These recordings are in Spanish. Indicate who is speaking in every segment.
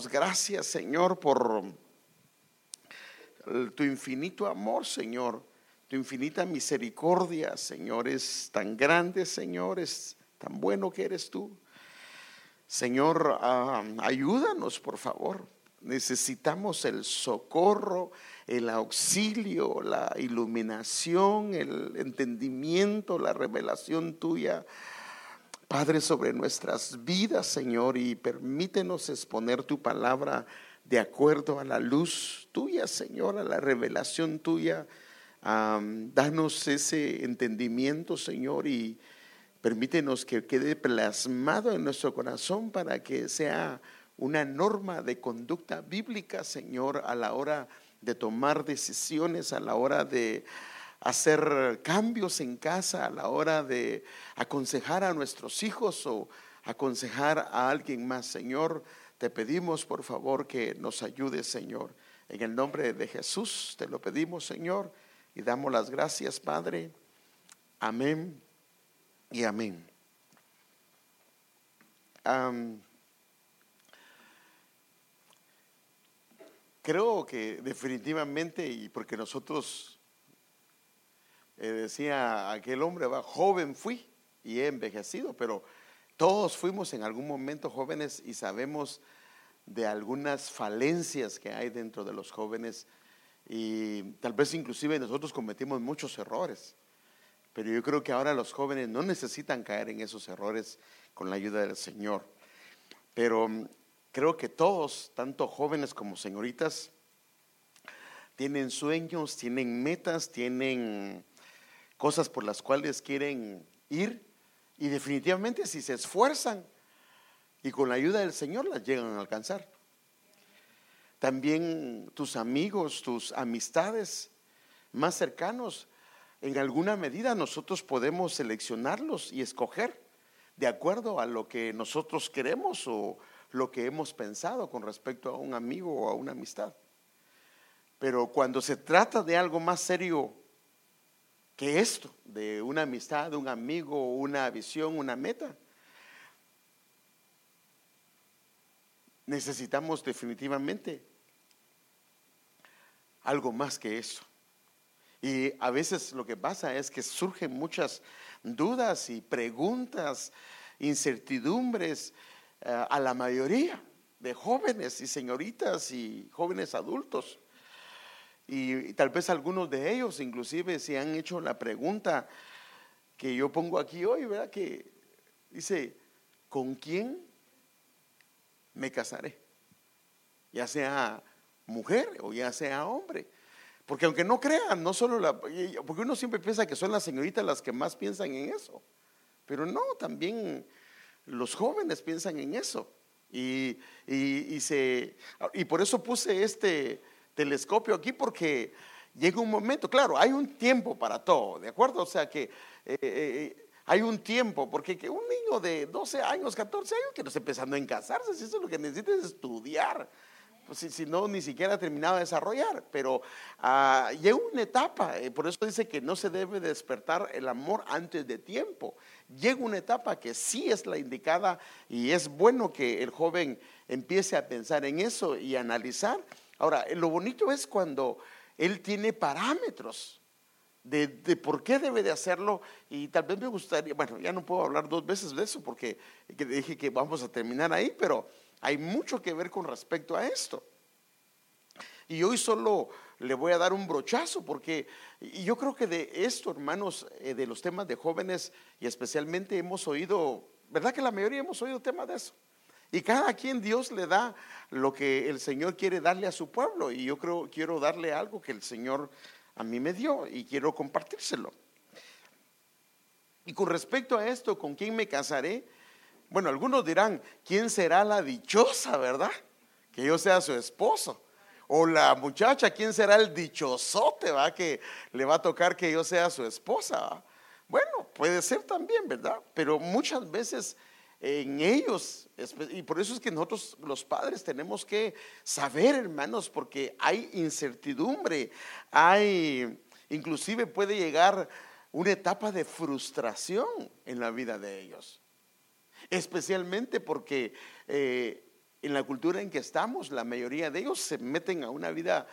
Speaker 1: gracias, Señor, por tu infinito amor, Señor, tu infinita misericordia, Señor, es tan grande, Señor, es tan bueno que eres tú. Señor, ah, ayúdanos, por favor. Necesitamos el socorro, el auxilio, la iluminación, el entendimiento, la revelación tuya. Padre, sobre nuestras vidas, Señor, y permítenos exponer tu palabra de acuerdo a la luz tuya, Señor, a la revelación tuya. danos ese entendimiento, Señor, y permítenos que quede plasmado en nuestro corazón para que sea una norma de conducta bíblica, Señor, a la hora de tomar decisiones, a la hora de hacer cambios en casa, a la hora de aconsejar a nuestros hijos o aconsejar a alguien más, Señor. Te pedimos, por favor, que nos ayudes, Señor. En el nombre de Jesús te lo pedimos, Señor, y damos las gracias, Padre. Amén y amén. creo que definitivamente, y porque nosotros, eh, decía aquel hombre, va, joven fui y he envejecido, pero todos fuimos en algún momento jóvenes y sabemos de algunas falencias que hay dentro de los jóvenes y tal vez inclusive nosotros cometimos muchos errores. Pero yo creo que ahora los jóvenes no necesitan caer en esos errores con la ayuda del Señor. Pero mm, creo que todos, tanto jóvenes como señoritas, tienen sueños, tienen metas, tienen cosas por las cuales quieren ir y definitivamente si se esfuerzan y con la ayuda del Señor las llegan a alcanzar. También tus amigos, tus amistades más cercanos, en alguna medida nosotros podemos seleccionarlos y escoger de acuerdo a lo que nosotros queremos o lo que hemos pensado con respecto a un amigo o a una amistad. Pero cuando se trata de algo más serio que esto, de una amistad, un amigo, una visión, una meta, necesitamos definitivamente algo más que eso. Y a veces lo que pasa es que surgen muchas dudas y preguntas, incertidumbres eh, a la mayoría de jóvenes y señoritas y jóvenes adultos. Y, tal vez algunos de ellos inclusive se han hecho la pregunta que yo pongo aquí hoy, ¿verdad? Que dice, ¿con quién me casaré? Ya sea mujer o ya sea hombre. Porque aunque no crean, no solo la... Porque uno siempre piensa que son las señoritas las que más piensan en eso. Pero no, también los jóvenes piensan en eso. Y, y, se, y por eso puse este telescopio aquí, porque llega un momento, claro, hay un tiempo para todo, ¿de acuerdo? O sea que eh, eh, hay un tiempo, porque que un niño de 12 años, 14 años, que no está empezando a casarse, si eso es lo que necesita es estudiar pues, si, no, ni siquiera terminado de desarrollar, pero uh, llega una etapa, eh, por eso dice que no se debe despertar el amor antes de tiempo. Llega una etapa que sí es la indicada y es bueno que el joven empiece a pensar en eso y analizar. Ahora, lo bonito es cuando él tiene parámetros. De, de, por qué debe de hacerlo y tal vez me gustaría, bueno, ya no puedo hablar dos veces de eso porque dije que vamos a terminar ahí, pero hay mucho que ver con respecto a esto. Y hoy solo le voy a dar un brochazo porque yo creo que de esto, hermanos, eh, de los temas de jóvenes y especialmente hemos oído, ¿verdad que la mayoría hemos oído temas de eso? Y cada quien Dios le da lo que el Señor quiere darle a su pueblo. Y yo creo, quiero darle algo que el Señor a mí me dio y quiero compartírselo. Y con respecto a esto, ¿con quién me casaré? Bueno, algunos dirán, ¿quién será la dichosa, verdad? Que yo sea su esposo. O la muchacha, ¿quién será el dichosote, va? Que le va a tocar que yo sea su esposa. Bueno, puede ser también, ¿verdad? Pero muchas veces en ellos, y por eso es que nosotros los padres tenemos que saber, hermanos, porque hay incertidumbre, hay, inclusive puede llegar una etapa de frustración en la vida de ellos. Especialmente porque eh, en la cultura en que estamos, la mayoría de ellos se meten a una vida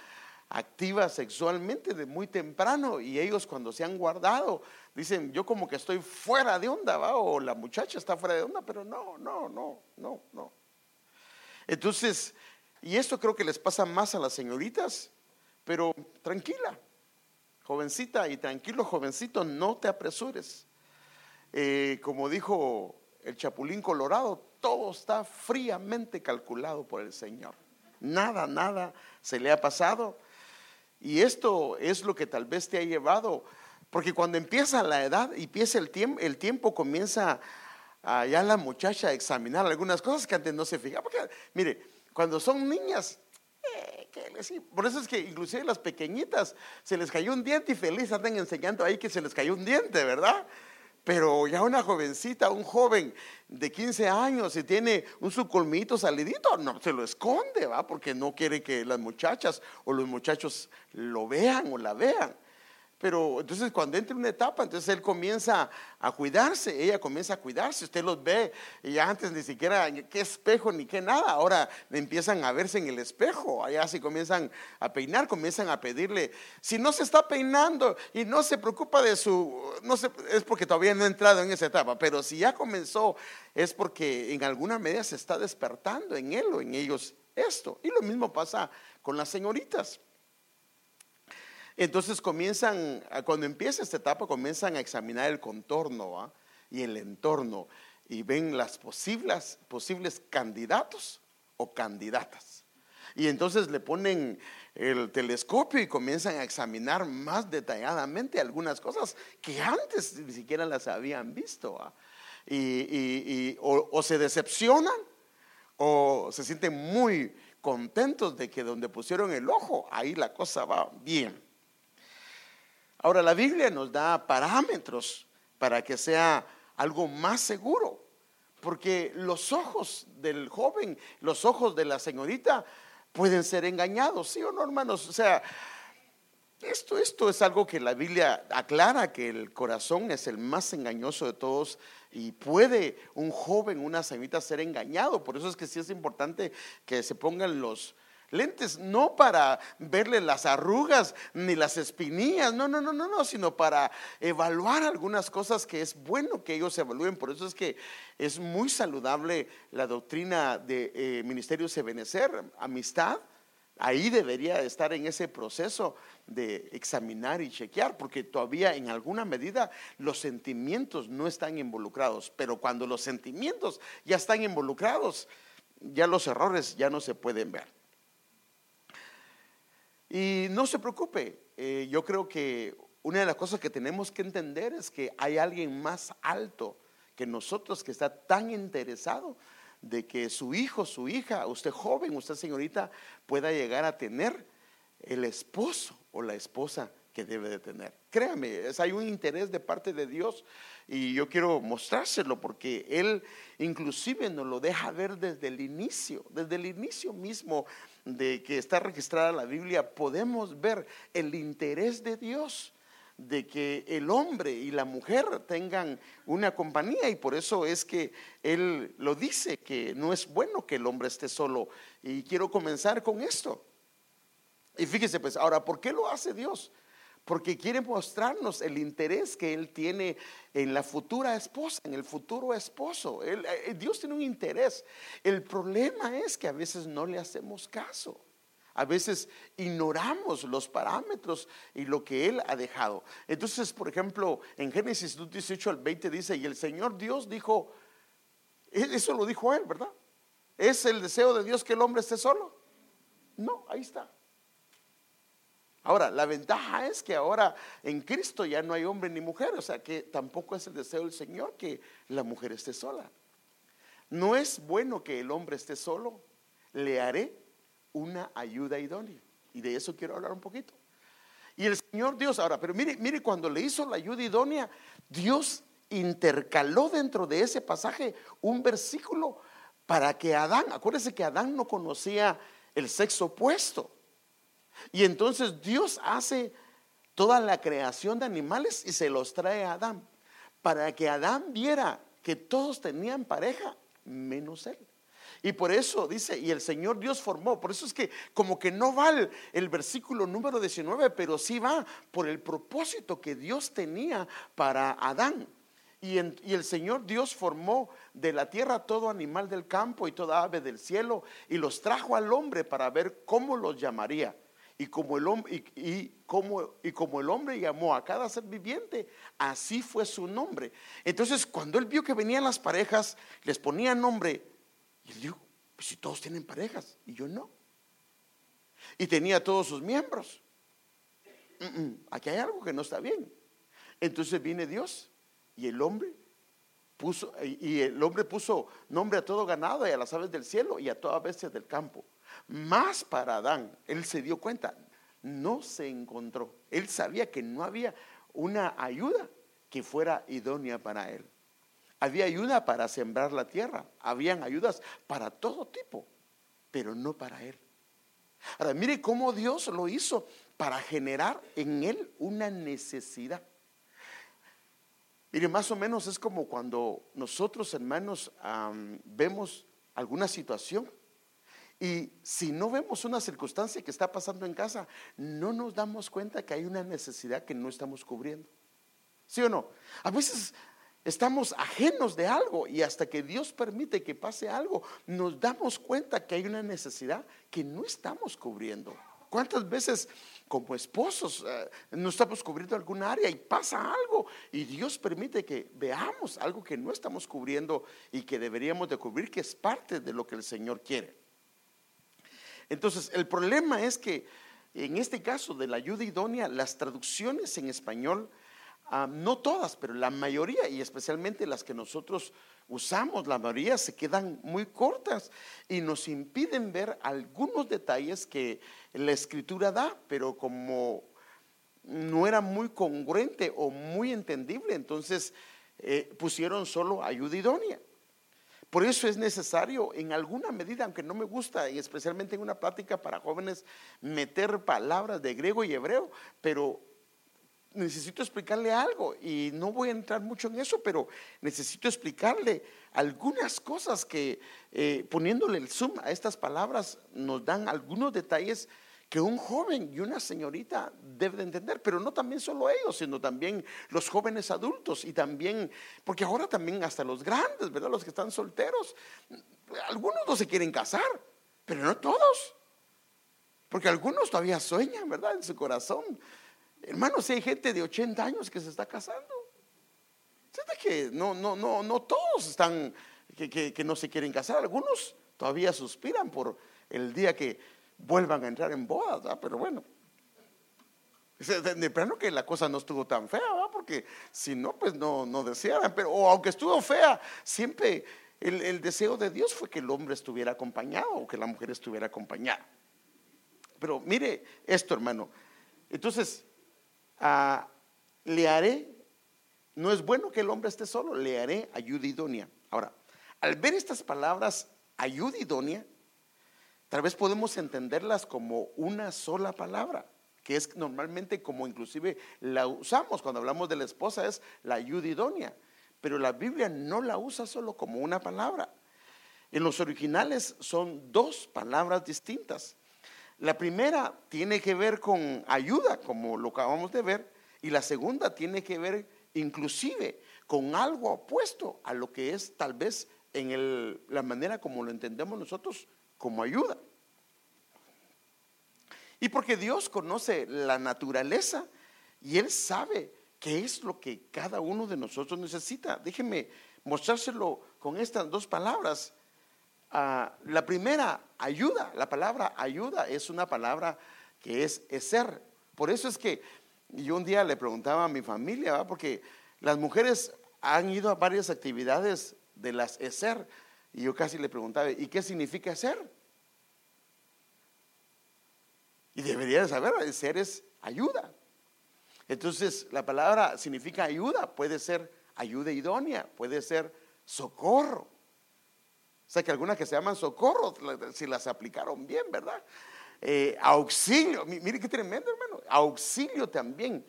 Speaker 1: activa sexualmente de muy temprano y ellos cuando se han guardado dicen, yo como que estoy fuera de onda, ¿va? o la muchacha está fuera de onda, pero no, no, no, no, no. Entonces, y esto creo que les pasa más a las señoritas, pero tranquila, jovencita y tranquilo, jovencito, no te apresures. Eh, como dijo el Chapulín Colorado, todo está fríamente calculado por el Señor. Nada, nada se le ha pasado. Y esto es lo que tal vez te ha llevado, porque cuando empieza la edad y empieza el tiempo, el tiempo comienza a ya la muchacha a examinar algunas cosas que antes no se fijaba. Porque, mire, cuando son niñas, eh, por eso es que inclusive las pequeñitas se les cayó un diente y feliz andan enseñando ahí que se les cayó un diente, ¿verdad? Pero ya una jovencita, un joven de 15 años y tiene un subcolmito salidito, no se lo esconde, ¿va? Porque no quiere que las muchachas o los muchachos lo vean o la vean. Pero entonces cuando entra una etapa, entonces él comienza a cuidarse, ella comienza a cuidarse, usted los ve y ya antes ni siquiera qué espejo ni qué nada, ahora empiezan a verse en el espejo, allá se comienzan a peinar, comienzan a pedirle, si no se está peinando y no se preocupa de su, no sé, es porque todavía no ha entrado en esa etapa, pero si ya comenzó es porque en alguna medida se está despertando en él o en ellos esto. Y lo mismo pasa con las señoritas. Entonces comienzan, cuando empieza esta etapa, comienzan a examinar el contorno y el entorno y ven las posibles, posibles candidatos o candidatas. Y entonces le ponen el telescopio y comienzan a examinar más detalladamente algunas cosas que antes ni siquiera las habían visto. Y, o se decepcionan o se sienten muy contentos de que donde pusieron el ojo, ahí la cosa va bien. Ahora, la Biblia nos da parámetros para que sea algo más seguro, porque los ojos del joven, los ojos de la señorita pueden ser engañados, ¿sí o no, hermanos? O sea, esto, esto es algo que la Biblia aclara, que el corazón es el más engañoso de todos y puede un joven, una señorita ser engañado. Por eso es que sí es importante que se pongan los, Lentes no para verle las arrugas ni las espinillas, no, no, no, no, no, sino para evaluar algunas cosas que es bueno que ellos evalúen. Por eso es que es muy saludable la doctrina de eh, Ministerio Sebenecer, amistad. Ahí debería estar en ese proceso de examinar y chequear, porque todavía en alguna medida los sentimientos no están involucrados, pero cuando los sentimientos ya están involucrados, ya los errores ya no se pueden ver. Y no se preocupe, eh, yo creo que una de las cosas que tenemos que entender es que hay alguien más alto que nosotros que está tan interesado de que su hijo, su hija, usted joven, usted señorita, pueda llegar a tener el esposo o la esposa que debe de tener. Créame, hay un interés de parte de Dios y yo quiero mostrárselo porque Él inclusive nos lo deja ver desde el inicio, desde el inicio mismo de que está registrada la Biblia, podemos ver el interés de Dios de que el hombre y la mujer tengan una compañía y por eso es que él lo dice que no es bueno que el hombre esté solo y quiero comenzar con esto. Y fíjese pues, ahora, ¿por qué lo hace Dios? Porque quiere mostrarnos el interés que Él tiene en la futura esposa, en el futuro esposo. Eh, Dios tiene un interés. El problema es que a veces no le hacemos caso. A veces ignoramos los parámetros y lo que Él ha dejado. Entonces, por ejemplo, en Génesis 18 al 20 dice, y el Señor Dios dijo, e-, eso lo dijo Él, ¿verdad? ¿Es el deseo de Dios que el hombre esté solo? No, ahí está. Ahora, la ventaja es que ahora en Cristo ya no hay hombre ni mujer, o sea que tampoco es el deseo del Señor que la mujer esté sola. No es bueno que el hombre esté solo, le haré una ayuda idónea. Y de eso quiero hablar un poquito. Y el Señor Dios, ahora, pero mire, mire, cuando le hizo la ayuda idónea, Dios intercaló dentro de ese pasaje un versículo para que Adán, acuérdese que Adán no conocía el sexo opuesto. Y entonces Dios hace toda la creación de animales y se los trae a Adán, para que Adán viera que todos tenían pareja, menos él. Y por eso dice, y el Señor Dios formó, por eso es que como que no va el, versículo número 19, pero sí va por el propósito que Dios tenía para Adán. Y, y, el Señor Dios formó de la tierra todo animal del campo y toda ave del cielo y los trajo al hombre para ver cómo los llamaría. Y como, el hombre, y, como, y como el hombre llamó a cada ser viviente, así fue su nombre. Entonces, cuando él vio que venían las parejas, les ponía nombre. Y él dijo, pues si todos tienen parejas, y yo no. Y tenía todos sus miembros. aquí hay algo que no está bien. Entonces viene Dios y el hombre puso, y el hombre puso nombre a todo ganado y a las aves del cielo y a toda bestia del campo. Más para Adán, él se dio cuenta, no se encontró. Él sabía que no había una ayuda que fuera idónea para él. Había ayuda para sembrar la tierra, habían ayudas para todo tipo, pero no para él. Ahora, mire cómo Dios lo hizo para generar en él una necesidad. Mire, más o menos es como cuando nosotros, hermanos, vemos alguna situación y si no vemos una circunstancia que está pasando en casa, no nos damos cuenta que hay una necesidad que no estamos cubriendo. ¿Sí o no? A veces estamos ajenos de algo y hasta que Dios permite que pase algo, nos damos cuenta que hay una necesidad que no estamos cubriendo. ¿Cuántas veces como esposos eh, no estamos cubriendo alguna área y pasa algo y Dios permite que veamos algo que no estamos cubriendo y que deberíamos de cubrir, que es parte de lo que el Señor quiere? Entonces, el problema es que en este caso de la ayuda idónea, las traducciones en español, ah, no todas, pero la mayoría, y especialmente las que nosotros usamos, la mayoría se quedan muy cortas y nos impiden ver algunos detalles que la escritura da, pero como no era muy congruente o muy entendible, entonces eh, pusieron solo ayuda idónea. Por eso es necesario, en alguna medida, aunque no me gusta, y especialmente en una plática para jóvenes, meter palabras de griego y hebreo, pero necesito explicarle algo y no voy a entrar mucho en eso, pero necesito explicarle algunas cosas que eh, poniéndole el zoom a estas palabras nos dan algunos detalles que un joven y una señorita deben entender, pero no también solo ellos, sino también los jóvenes adultos y también, porque ahora también hasta los grandes, ¿verdad? Los que están solteros, algunos no se quieren casar, pero no todos, porque algunos todavía sueñan, ¿verdad? En su corazón. Hermanos, si hay gente de 80 años que se está casando, que no, no, no, no todos están, que no se quieren casar, algunos todavía suspiran por el día que vuelvan a entrar en bodas, pero bueno. De plano que la cosa no estuvo tan fea, porque si no, pues no, no desearan. Pero o aunque estuvo fea, siempre el, deseo de Dios fue que el hombre estuviera acompañado o que la mujer estuviera acompañada. Pero mire esto, hermano. Entonces, ah, le haré, no es bueno que el hombre esté solo, le haré ayuda idónea. Ahora, al ver estas palabras, ayuda idónea, Tal vez podemos entenderlas como una sola palabra, que es normalmente como inclusive la usamos cuando hablamos de la esposa, es la ayuda idónea. Pero la Biblia no la usa solo como una palabra. En los originales son dos palabras distintas. La primera tiene que ver con ayuda, como lo acabamos de ver, y la segunda tiene que ver inclusive con algo opuesto a lo que es tal vez en la manera como lo entendemos nosotros como ayuda. Y porque Dios conoce la naturaleza y Él sabe qué es lo que cada uno de nosotros necesita. Déjenme mostrárselo con estas dos palabras. Ah, la primera, ayuda. La palabra ayuda es una palabra que es ser. Por eso es que yo un día le preguntaba a mi familia, porque las mujeres han ido a varias actividades de las ESER y yo casi le preguntaba, ¿y qué significa ser? Y debería saber, ser es ayuda. Entonces, la palabra significa ayuda, puede ser ayuda idónea, puede ser socorro. O sea que algunas que se llaman socorro, si las aplicaron bien, ¿verdad? Eh, auxilio, mire qué tremendo, hermano. Auxilio también.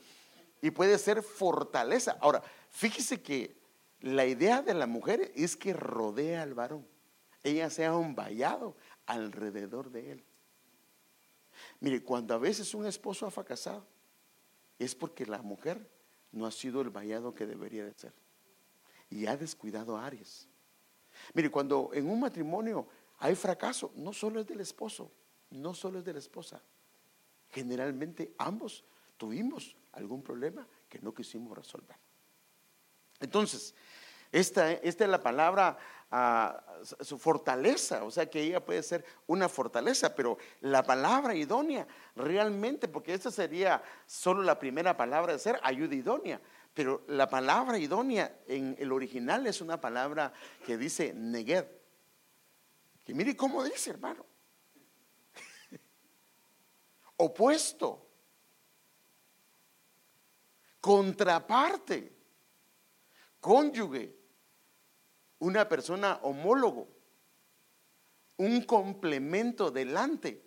Speaker 1: Y puede ser fortaleza. Ahora, fíjese que la idea de la mujer es que rodea al varón. ella se ha un vallado alrededor de él. Mire, cuando a veces un esposo ha fracasado, es porque la mujer no ha sido el vallado que debería de ser. Y ha descuidado áreas. Mire, cuando en un matrimonio hay fracaso, no solo es del esposo, no solo es de la esposa. Generalmente ambos tuvimos algún problema que no quisimos resolver. Entonces, esta, esta es la palabra ah, su fortaleza, o sea que ella puede ser una fortaleza, pero la palabra idónea realmente, porque esta sería solo la primera palabra de ser ayuda idónea, pero la palabra idónea en el original es una palabra que dice neged. Que mire cómo dice, hermano. Opuesto. Contraparte. Cónyuge una persona homólogo, un complemento delante,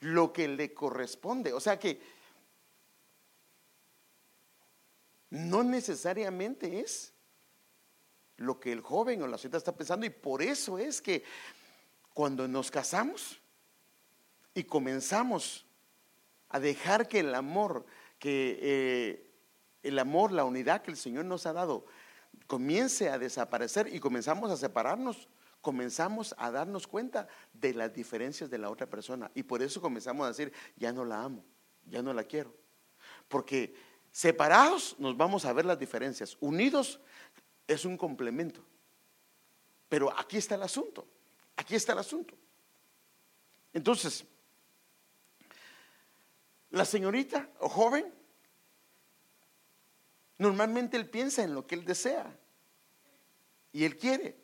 Speaker 1: lo que le corresponde. O sea que no necesariamente es lo que el joven o la ciudad está pensando y por eso es que cuando nos casamos y comenzamos a dejar que el amor, que eh, el amor, la unidad que el Señor nos ha dado, comience a desaparecer y comenzamos a separarnos, comenzamos a darnos cuenta de las diferencias de la otra persona. Y por eso comenzamos a decir, ya no la amo, ya no la quiero. Porque separados nos vamos a ver las diferencias, unidos es un complemento. Pero aquí está el asunto, aquí está el asunto. Entonces, la señorita o joven Normalmente él piensa en lo que él desea y él quiere,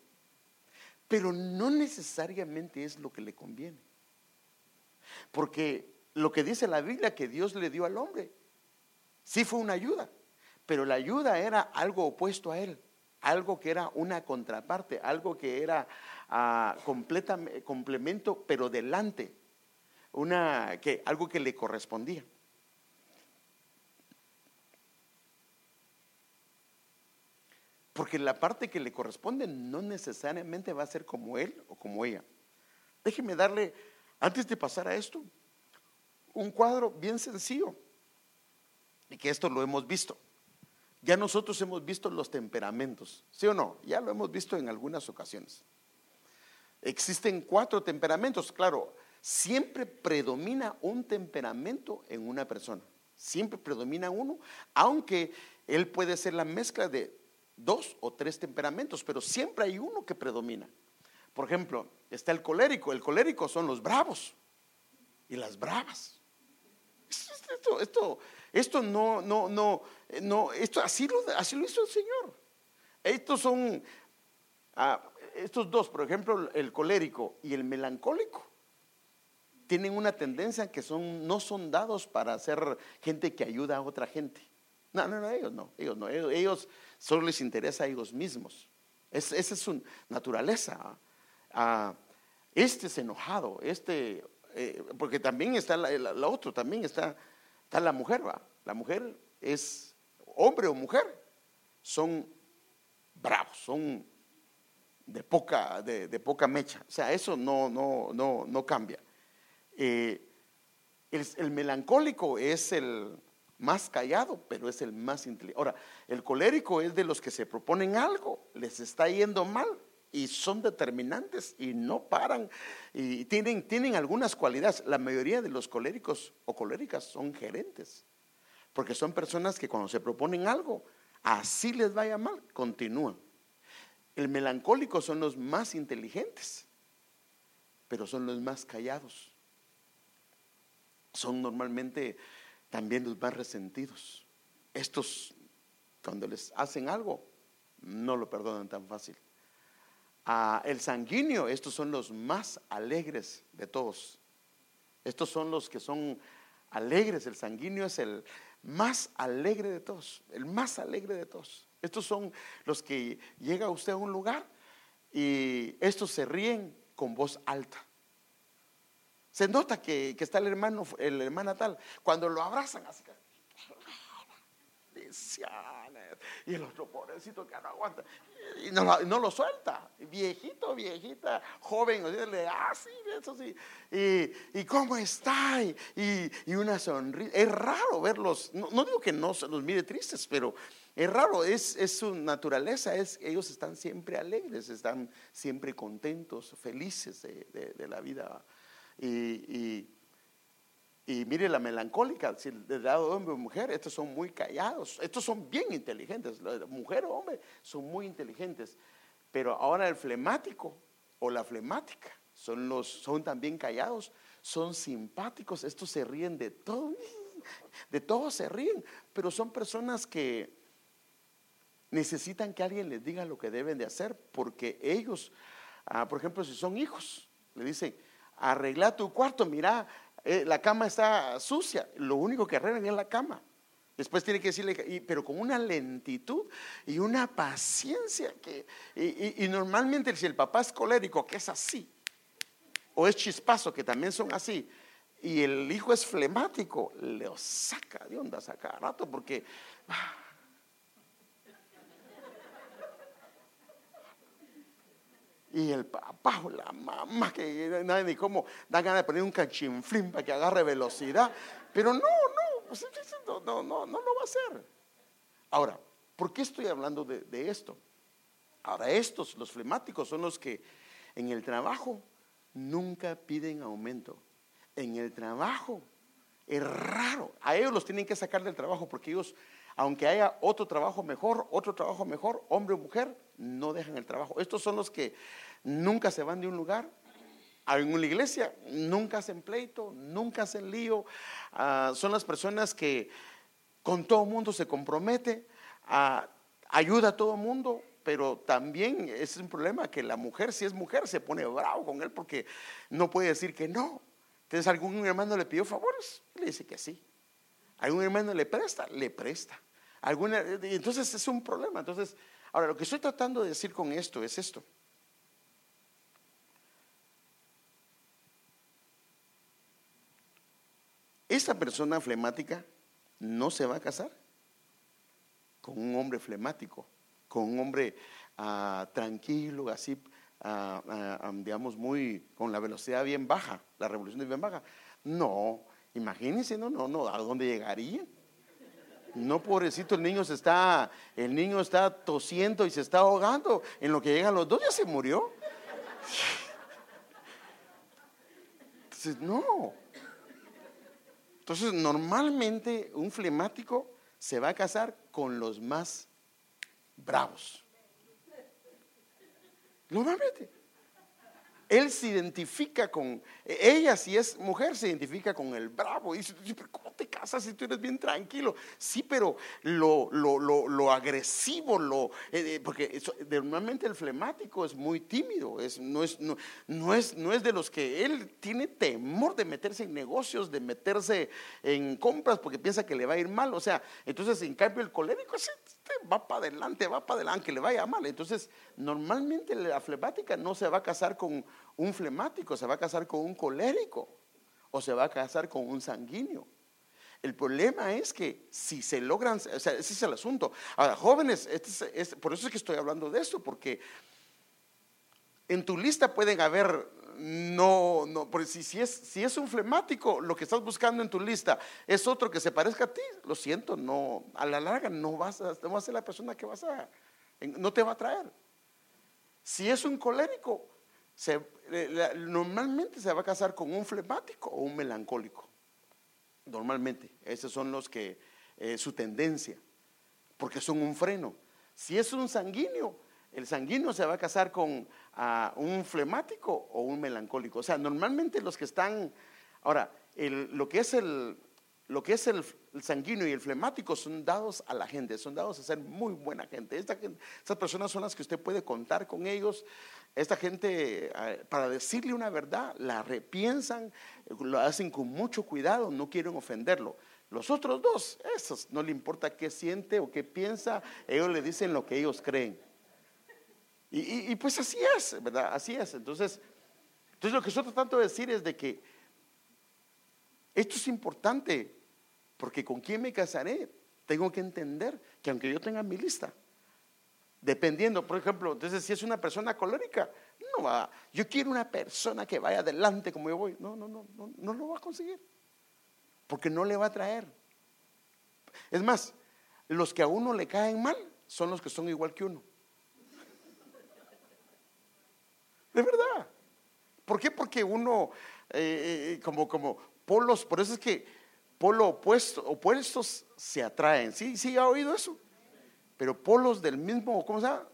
Speaker 1: pero no necesariamente es lo que le conviene. Porque lo que dice la Biblia que Dios le dio al hombre, sí fue una ayuda, pero la ayuda era algo opuesto a él, algo que era una contraparte, algo que era uh, complemento, pero delante, una, que, algo que le correspondía. Porque la parte que le corresponde no necesariamente va a ser como él o como ella. Déjeme darle, antes de pasar a esto, un cuadro bien sencillo. Y que esto lo hemos visto. Ya nosotros hemos visto los temperamentos, ¿sí o no? Ya lo hemos visto en algunas ocasiones. Existen cuatro temperamentos, claro, siempre predomina un temperamento en una persona. Siempre predomina uno, aunque él puede ser la mezcla de dos o tres temperamentos, pero siempre hay uno que predomina. Por ejemplo, está el colérico. El colérico son los bravos y las bravas. Esto, esto, esto no, no, no, no, esto así lo, así lo hizo el Señor. Estos son, ah, estos dos, por ejemplo, el colérico y el melancólico, tienen una tendencia que son, no son dados para ser gente que ayuda a otra gente. No, no, no, ellos no, ellos no, ellos, solo les interesa a ellos mismos. esa es su naturaleza. ¿ah? Ah, este es enojado, este, eh, porque también está la, otra, también está, está la mujer, ¿va? La mujer es hombre o mujer, son bravos, son de poca, de, poca mecha. O sea, eso no, no, no, no cambia. Eh, el melancólico es el, más callado, pero es el más inteligente. Ahora, el colérico es de los que se proponen algo, les está yendo mal y son determinantes y no paran y tienen, tienen algunas cualidades. La mayoría de los coléricos o coléricas son gerentes, porque son personas que cuando se proponen algo, así les vaya mal, continúan. El melancólico son los más inteligentes, pero son los más callados. Son normalmente también los más resentidos. Estos, cuando les hacen algo, no lo perdonan tan fácil. A el sanguíneo, estos son los más alegres de todos. Estos son los que son alegres. El sanguíneo es el más alegre de todos, el más alegre de todos. Estos son los que llega usted a un lugar y estos se ríen con voz alta. Se nota que, está el hermano, el hermana tal. Cuando lo abrazan así. bendiciones. Y el otro pobrecito que no aguanta. Y no, lo suelta. Viejito, viejita, joven, le así, ah, eso sí. Y, y cómo está. Y, y, una sonrisa. Es raro verlos. No, digo que no se los mire tristes, pero es raro. Es, es su naturaleza. Es, ellos están siempre alegres, están siempre contentos, felices de, de, la vida. Y y mire la melancólica, si de lado hombre o mujer, estos son muy callados, estos son bien inteligentes, mujer o hombre son muy inteligentes, pero ahora el flemático o la flemática son, los, son también callados, son simpáticos, estos se ríen de todo, de todo se ríen, pero son personas que necesitan que alguien les diga lo que deben de hacer, porque ellos, ah, por ejemplo, si son hijos, le dicen, arregla tu cuarto, mira, eh, la cama está sucia, lo único que arreglan es la cama. Después tiene que decirle, pero con una lentitud y una paciencia que, y, normalmente si el papá es colérico, que es así, o es chispazo, que también son así, y el hijo es flemático, le saca de onda saca rato porque ah, Y el papá o la mamá, que nadie ni cómo, da ganas de poner un cachinflín para que agarre velocidad. Pero no, no, pues, no, no, no, no lo va a hacer. Ahora, ¿por qué estoy hablando de, de esto? Ahora, estos, los flemáticos, son los que en el trabajo nunca piden aumento. En el trabajo es raro. A ellos los tienen que sacar del trabajo porque ellos, aunque haya otro trabajo mejor, otro trabajo mejor, hombre o mujer, no dejan el trabajo. Estos son los que nunca se van de un lugar. En una iglesia nunca hacen pleito, nunca hacen lío. Ah, son las personas que con todo mundo se compromete, ah, ayuda a todo mundo, pero también es un problema que la mujer, si es mujer, se pone bravo con él porque no puede decir que no. Entonces, algún hermano le pidió favores, le dice que sí. Algún hermano le presta, le presta. Alguna, entonces es un problema. Entonces, ahora lo que estoy tratando de decir con esto es esto. Esta persona flemática no se va a casar con un hombre flemático, con un hombre ah, tranquilo, así, ah, ah, digamos, muy, con la velocidad bien baja, la revolución es bien baja. No, imagínense, no, no, no, ¿a dónde llegaría? No, pobrecito, el niño se está, el niño está tosiendo y se está ahogando. En lo que llegan los dos ya se murió. Entonces, no. Entonces, normalmente un flemático se va a casar con los más bravos. Normalmente. Él se identifica con, ella si es mujer se identifica con el bravo. Y dice, pero ¿cómo te casas si tú eres bien tranquilo? Sí, pero lo, lo, lo, agresivo, lo, eh, eh, porque normalmente el flemático es muy tímido, es, no, es, no, es, no es de los que él tiene temor de meterse en negocios, de meterse en compras porque piensa que le va a ir mal. O sea, entonces en cambio el colérico va para adelante, va para adelante, que le vaya mal. Entonces, normalmente la flemática no se va a casar con un flemático, se va a casar con un colérico o se va a casar con un sanguíneo. El problema es que si se logran, o sea, ese es el asunto. Ahora, jóvenes, este es, por eso es que estoy hablando de esto, porque en tu lista pueden haber, no, no, porque si, si, es, si es un flemático, lo que estás buscando en tu lista es otro que se parezca a ti, lo siento, no, a la larga no vas a, no vas a ser la persona que vas a, no te va a traer. Si es un colérico, normalmente se va a casar con un flemático o un melancólico. Normalmente, esos son los que, eh, su tendencia, porque son un freno. Si es un sanguíneo, el sanguíneo se va a casar con ah, un flemático o un melancólico. O sea, normalmente los que están, ahora, lo que es el, lo que es el, sanguíneo y el flemático son dados a la gente, son dados a ser muy buena gente. Esta. Estas personas son las que usted puede contar con ellos, esta gente, eh, para decirle una verdad, la repiensan, lo hacen con mucho cuidado, no quieren ofenderlo. Los otros dos, esos, no le importa qué siente o qué piensa, ellos le dicen lo que ellos creen. Y, pues así es, ¿verdad? Así es. Entonces, entonces lo que estoy tratando de decir es de que esto es importante, porque con quién me casaré tengo que entender que aunque yo tenga mi lista, dependiendo, por ejemplo, entonces si es una persona colérica, no va, yo quiero una persona que vaya adelante como yo voy, no, no, no, no, no lo va a conseguir, porque no le va a traer. Es más, los que a uno le caen mal son los que son igual que uno. De verdad. ¿Por qué? Porque uno, eh, eh, como, como polos, por eso es que polo opuesto, opuestos se atraen. ¿Sí? ¿Sí ha oído eso? Pero polos del mismo, ¿cómo se llama?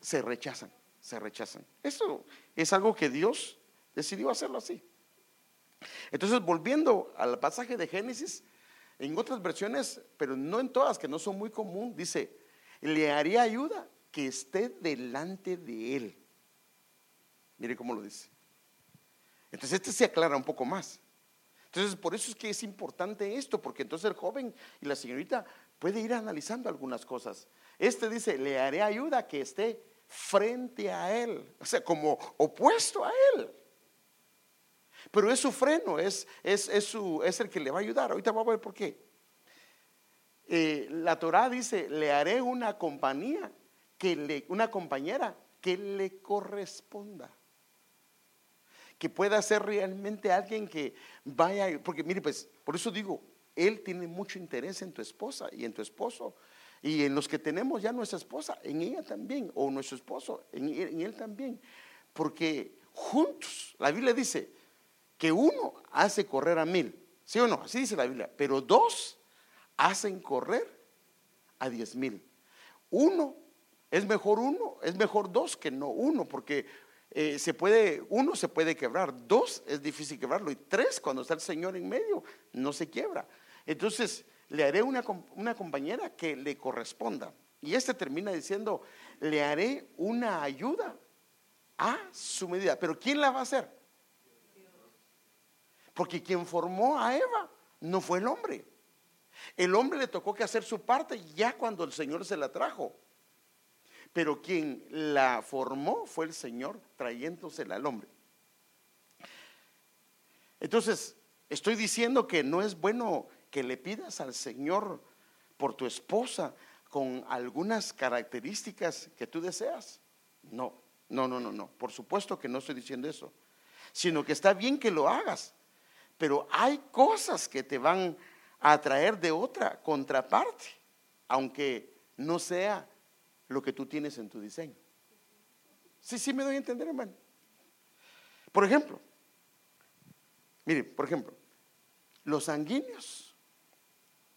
Speaker 1: Se rechazan, se rechazan. Eso es algo que Dios decidió hacerlo así. Entonces, volviendo al pasaje de Génesis, en otras versiones, pero no en todas, que no son muy común, dice, le haría ayuda que esté delante de él. Mire cómo lo dice. Entonces este se aclara un poco más. Entonces por eso es que es importante esto, porque entonces el joven y la señorita puede ir analizando algunas cosas. Este dice, le haré ayuda que esté frente a él, o sea, como opuesto a él. Pero es su freno, es, es, es, su, es el que le va a ayudar. Ahorita vamos a ver por qué. Eh, la Torah dice, le haré una compañía, que le, una compañera que le corresponda. Que pueda ser realmente alguien que vaya, porque mire, pues, por eso digo, él tiene mucho interés en tu esposa y en tu esposo. Y en los que tenemos ya nuestra esposa, en ella también, o nuestro esposo, en en él también. Porque juntos, la Biblia dice, que uno hace correr a mil, ¿sí o no? Así dice la Biblia, pero dos hacen correr a diez mil. Uno, es mejor uno, es mejor dos que no uno, porque eh, se puede, uno se puede quebrar, dos es difícil quebrarlo, y tres, cuando está el Señor en medio, no se quiebra. Entonces, le haré una, una compañera que le corresponda. Y este termina diciendo, le haré una ayuda a su medida. Pero ¿quién la va a hacer? Porque quien formó a Eva no fue el hombre. El hombre le tocó que hacer su parte ya cuando el Señor se la trajo. Pero quien la formó fue el Señor trayéndosela al hombre. Entonces, estoy diciendo que no es bueno que le pidas al Señor por tu esposa con algunas características que tú deseas. No, no, no, no, no. Por supuesto que no estoy diciendo eso. Sino que está bien que lo hagas. Pero hay cosas que te van a atraer de otra contraparte, aunque no sea lo que tú tienes en tu diseño. Sí, sí me doy a entender, hermano. Por ejemplo, mire, por ejemplo, los sanguíneos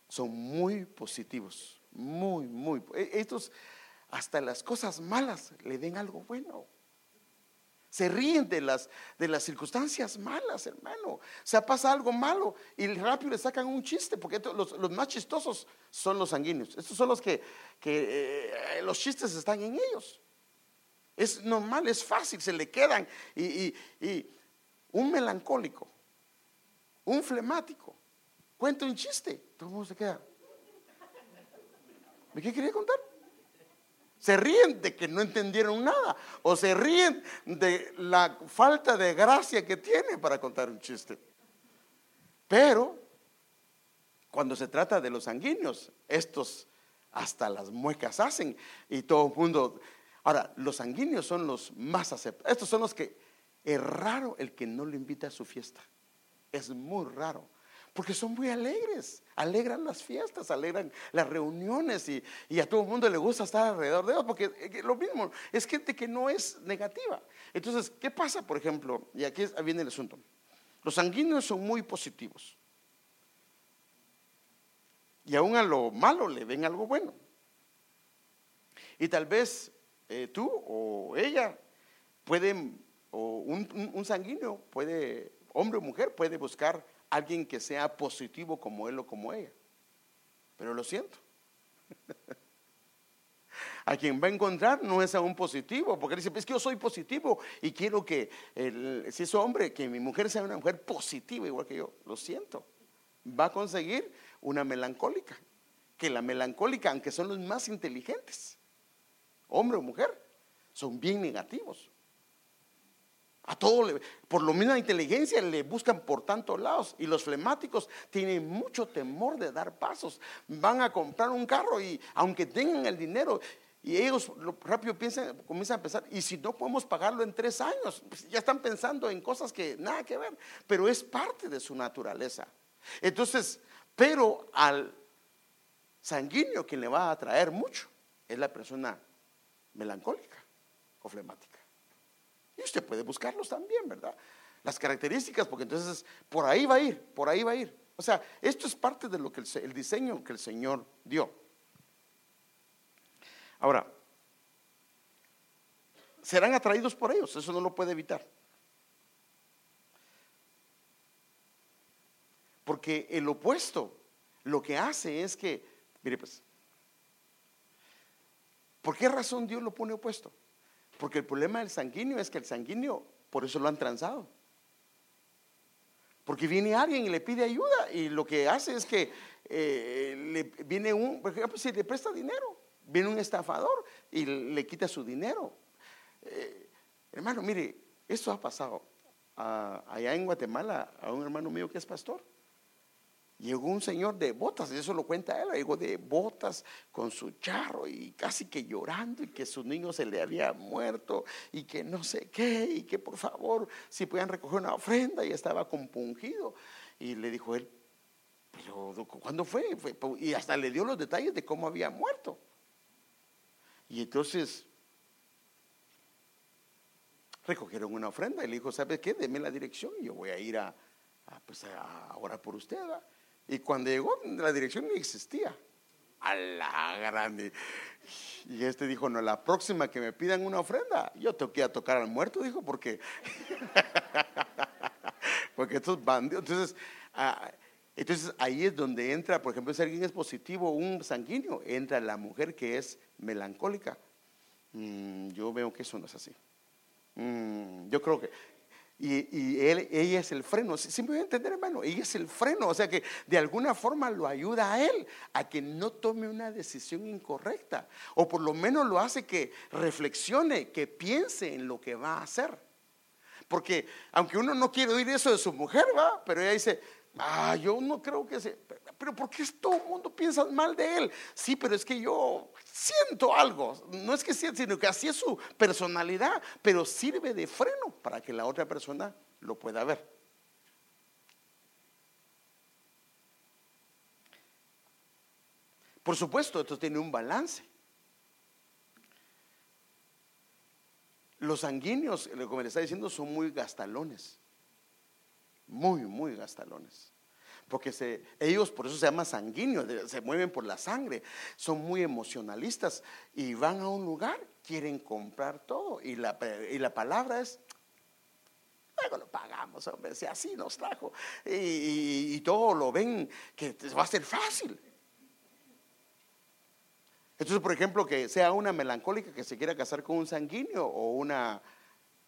Speaker 1: son muy positivos, muy, muy. E, estos, hasta las cosas malas le den algo bueno. Se ríen de las, de las circunstancias malas, hermano. O sea, pasa algo malo y rápido le sacan un chiste, porque los, más chistosos son los sanguíneos. Estos son los que, eh, los chistes están en ellos. Es normal, es fácil, se le quedan. Y, un melancólico, un flemático, cuenta un chiste, todo el mundo se queda. ¿De qué quería contar? Se ríen de que no entendieron nada o se ríen de la falta de gracia que tiene para contar un chiste. Pero cuando se trata de los sanguíneos, estos hasta las muecas hacen y todo el mundo... Ahora, los sanguíneos son los más aceptados. Estos son los que es raro el que no le invita a su fiesta. Es muy raro. Porque son muy alegres, alegran las fiestas, alegran las reuniones y, a todo el mundo le gusta estar alrededor de ellos, porque eh, lo mismo, es gente que no es negativa. Entonces, ¿qué pasa, por ejemplo? Y aquí viene el asunto. Los sanguíneos son muy positivos. Y aún a lo malo le ven algo bueno. Y tal vez eh, tú o ella pueden, o un, un sanguíneo puede, hombre o mujer, puede buscar alguien que sea positivo como él o como ella. Pero lo siento. a quien va a encontrar no es a un positivo, porque dice, es que yo soy positivo y quiero que, si es hombre, que mi mujer sea una mujer positiva igual que yo. Lo siento. Va a conseguir una melancólica, que la melancólica, aunque son los más inteligentes, hombre o mujer, son bien negativos. A todo, por lo misma inteligencia, le buscan por tantos lados. Y los flemáticos tienen mucho temor de dar pasos. Van a comprar un carro y aunque tengan el dinero, y ellos rápido piensan, comienzan a pensar, y si no podemos pagarlo en tres años, pues ya están pensando en cosas que nada que ver, pero es parte de su naturaleza. Entonces, pero al sanguíneo quien le va a atraer mucho es la persona melancólica o flemática. Y usted puede buscarlos también, ¿verdad? Las características, porque entonces por ahí va a ir, por ahí va a ir. O sea, esto es parte de lo que el, diseño que el Señor dio. Ahora, serán atraídos por ellos, eso no lo puede evitar. Porque el opuesto lo que hace es que, mire pues, ¿por qué razón Dios lo pone opuesto? Porque el problema del sanguíneo es que el sanguíneo, por eso lo han transado. Porque viene alguien y le pide ayuda y lo que hace es que eh, le viene un, por ejemplo, si le presta dinero, viene un estafador y le quita su dinero. Eh, hermano, mire, esto ha pasado allá en Guatemala a un hermano mío que es pastor. Llegó un señor de botas, y eso lo cuenta él, llegó de botas con su charro y casi que llorando y que su niño se le había muerto y que no sé qué y que por favor si podían recoger una ofrenda y estaba compungido. Y le dijo él, pero ¿cuándo fue? Y hasta le dio los detalles de cómo había muerto. Y entonces recogieron una ofrenda y le dijo, ¿sabe qué? Deme la dirección y yo voy a ir a, pues a orar por usted. Y cuando llegó, la dirección ni existía. A la grande. Y este dijo, no, la próxima que me pidan una ofrenda, yo tengo que ir a tocar al muerto, dijo, porque, porque estos bandidos. Entonces, ah, entonces ahí es donde entra, por ejemplo, si alguien es positivo, un sanguíneo, entra la mujer que es melancólica. Mm, yo veo que eso no es así. Mm, yo creo que y, él, ella es el freno. ¿Sí me voy a entender, hermano? Ella es el freno. O sea que de alguna forma lo ayuda a él a que no tome una decisión incorrecta. O por lo menos lo hace que reflexione, que piense en lo que va a hacer. Porque aunque uno no quiere oír eso de su mujer, va, pero ella dice, ah, yo no creo que se pero ¿por qué todo el mundo piensa mal de él? Sí, pero es que yo siento algo. No es que sienta, sino que así es su personalidad, pero sirve de freno para que la otra persona lo pueda ver. Por supuesto, esto tiene un balance. Los sanguíneos, como le está diciendo, son muy gastalones. Muy, muy gastalones porque ellos por eso se llaman sanguíneos, se mueven por la sangre, son muy emocionalistas y van a un lugar, quieren comprar todo y la, y la palabra es, luego lo pagamos, hombre, si así nos trajo y todo lo ven que va a ser fácil. Entonces, por ejemplo, que sea una melancólica que se quiera casar con un sanguíneo o una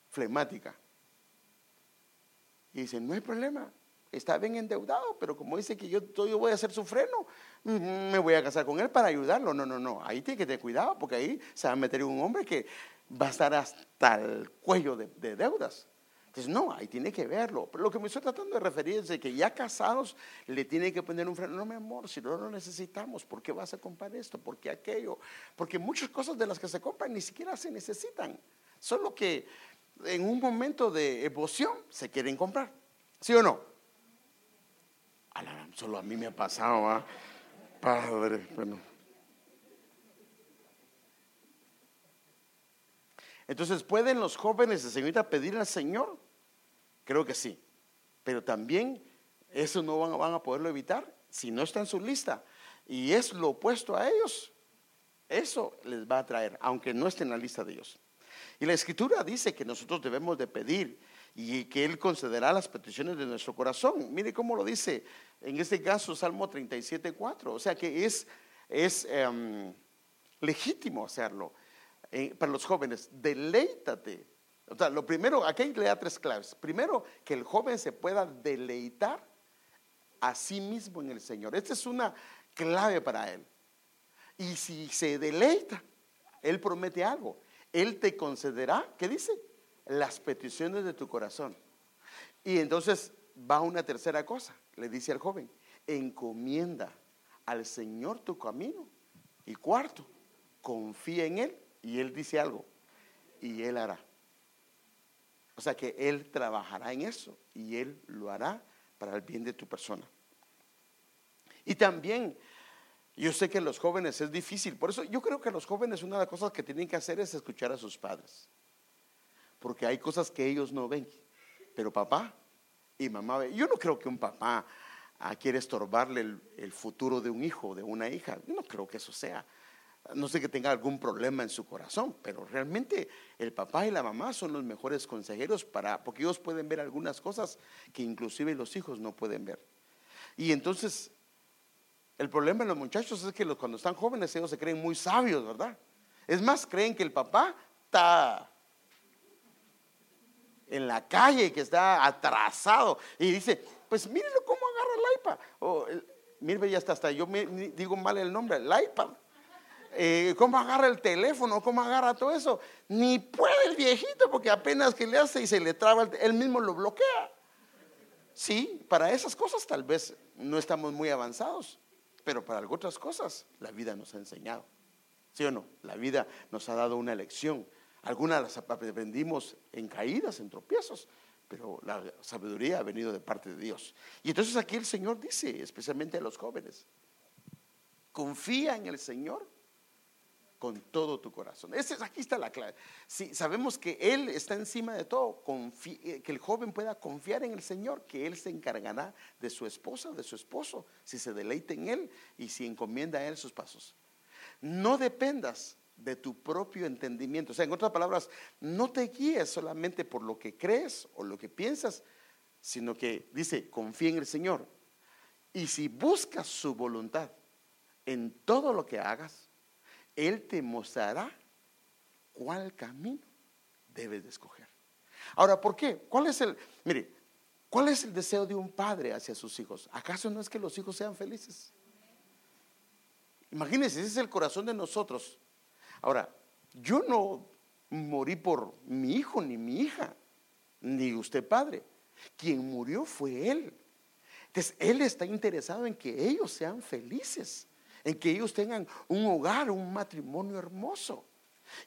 Speaker 1: flemática. Y dicen, no hay problema, está bien endeudado, pero como dice que yo, yo voy a hacer su freno, me voy a casar con él para ayudarlo. No, no, no, ahí tiene que tener cuidado porque ahí se va a meter un hombre que va a estar hasta el cuello de, deudas. Entonces, no, ahí tiene que verlo. Pero lo que me estoy tratando de referir es de que ya casados le tiene que poner un freno. No, mi amor, si no lo necesitamos, ¿por qué vas a comprar esto? ¿Por qué aquello? Porque muchas cosas de las que se compran ni siquiera se necesitan. Solo que en un momento de emoción se quieren comprar. ¿Sí o no? Solo a mí me ha pasado, Padre, bueno. Entonces, ¿pueden los jóvenes de señorita pedir al Señor? Creo que sí. Pero también eso no van, van a poderlo evitar si no está en su lista. Y es lo opuesto a ellos. Eso les va a traer, aunque no esté en la lista de ellos. Y la escritura dice que nosotros debemos de pedir y que Él concederá las peticiones de nuestro corazón. Mire cómo lo dice en este caso Salmo 37, 4. O sea que es, es em, legítimo hacerlo eh, para los jóvenes. Deleítate. O sea, lo primero, aquí le da tres claves. Primero, que el joven se pueda deleitar a sí mismo en el Señor. Esta es una clave para él. Y si se deleita, Él promete algo. Él te concederá, ¿qué dice? Las peticiones de tu corazón. Y entonces va una tercera cosa, le dice al joven, encomienda al Señor tu camino. Y cuarto, confía en Él y Él dice algo y Él hará. O sea que Él trabajará en eso y Él lo hará para el bien de tu persona. Y también, yo sé que los jóvenes es difícil, por eso yo creo que los jóvenes una de las cosas que tienen que hacer es escuchar a sus padres. Porque hay cosas que ellos no ven, pero papá y mamá ven. Yo no creo que un papá ah, quiera estorbarle el, futuro de un hijo o de una hija. Yo no creo que eso sea. No sé que tenga algún problema en su corazón, pero realmente el papá y la mamá son los mejores consejeros para, porque ellos pueden ver algunas cosas que inclusive los hijos no pueden ver. Y entonces, el problema de los muchachos es que cuando están jóvenes ellos se creen muy sabios, ¿verdad? Es más, creen que el papá está en la calle, que está atrasado, y dice, pues mírenlo cómo agarra el iPad. O, mire, ya está, hasta yo me, digo mal el nombre, el iPad. Eh, cómo agarra el teléfono, cómo agarra todo eso. Ni puede el viejito porque apenas que le hace y se le traba, él mismo lo bloquea. Sí, para esas cosas tal vez no estamos muy avanzados, pero para otras cosas la vida nos ha enseñado. ¿Sí o no? La vida nos ha dado una lección. Algunas las aprendimos en caídas, en tropiezos, pero la sabiduría ha venido de parte de Dios. Y entonces aquí el Señor dice, especialmente a los jóvenes, confía en el Señor con todo tu corazón. Ese, aquí está la clave. Si sabemos que Él está encima de todo, eh, que el joven pueda confiar en el Señor, que Él se encargará de su esposa, de su esposo, si se deleita en Él y si encomienda a Él sus pasos. No dependas de tu propio entendimiento. O sea, en otras palabras, no te guíes solamente por lo que crees o lo que piensas, sino que dice, confía en el Señor. Y si buscas su voluntad en todo lo que hagas, él te mostrará cuál camino debes de escoger. Ahora, ¿por qué? ¿Cuál es el, mire, cuál es el deseo de un padre hacia sus hijos? ¿Acaso no es que los hijos sean felices? Imagínense, ese es el corazón de nosotros. Ahora, yo no morí por mi hijo ni mi hija, ni usted padre. Quien murió fue él. Entonces, él está interesado en que ellos sean felices en que ellos tengan un hogar, un matrimonio hermoso.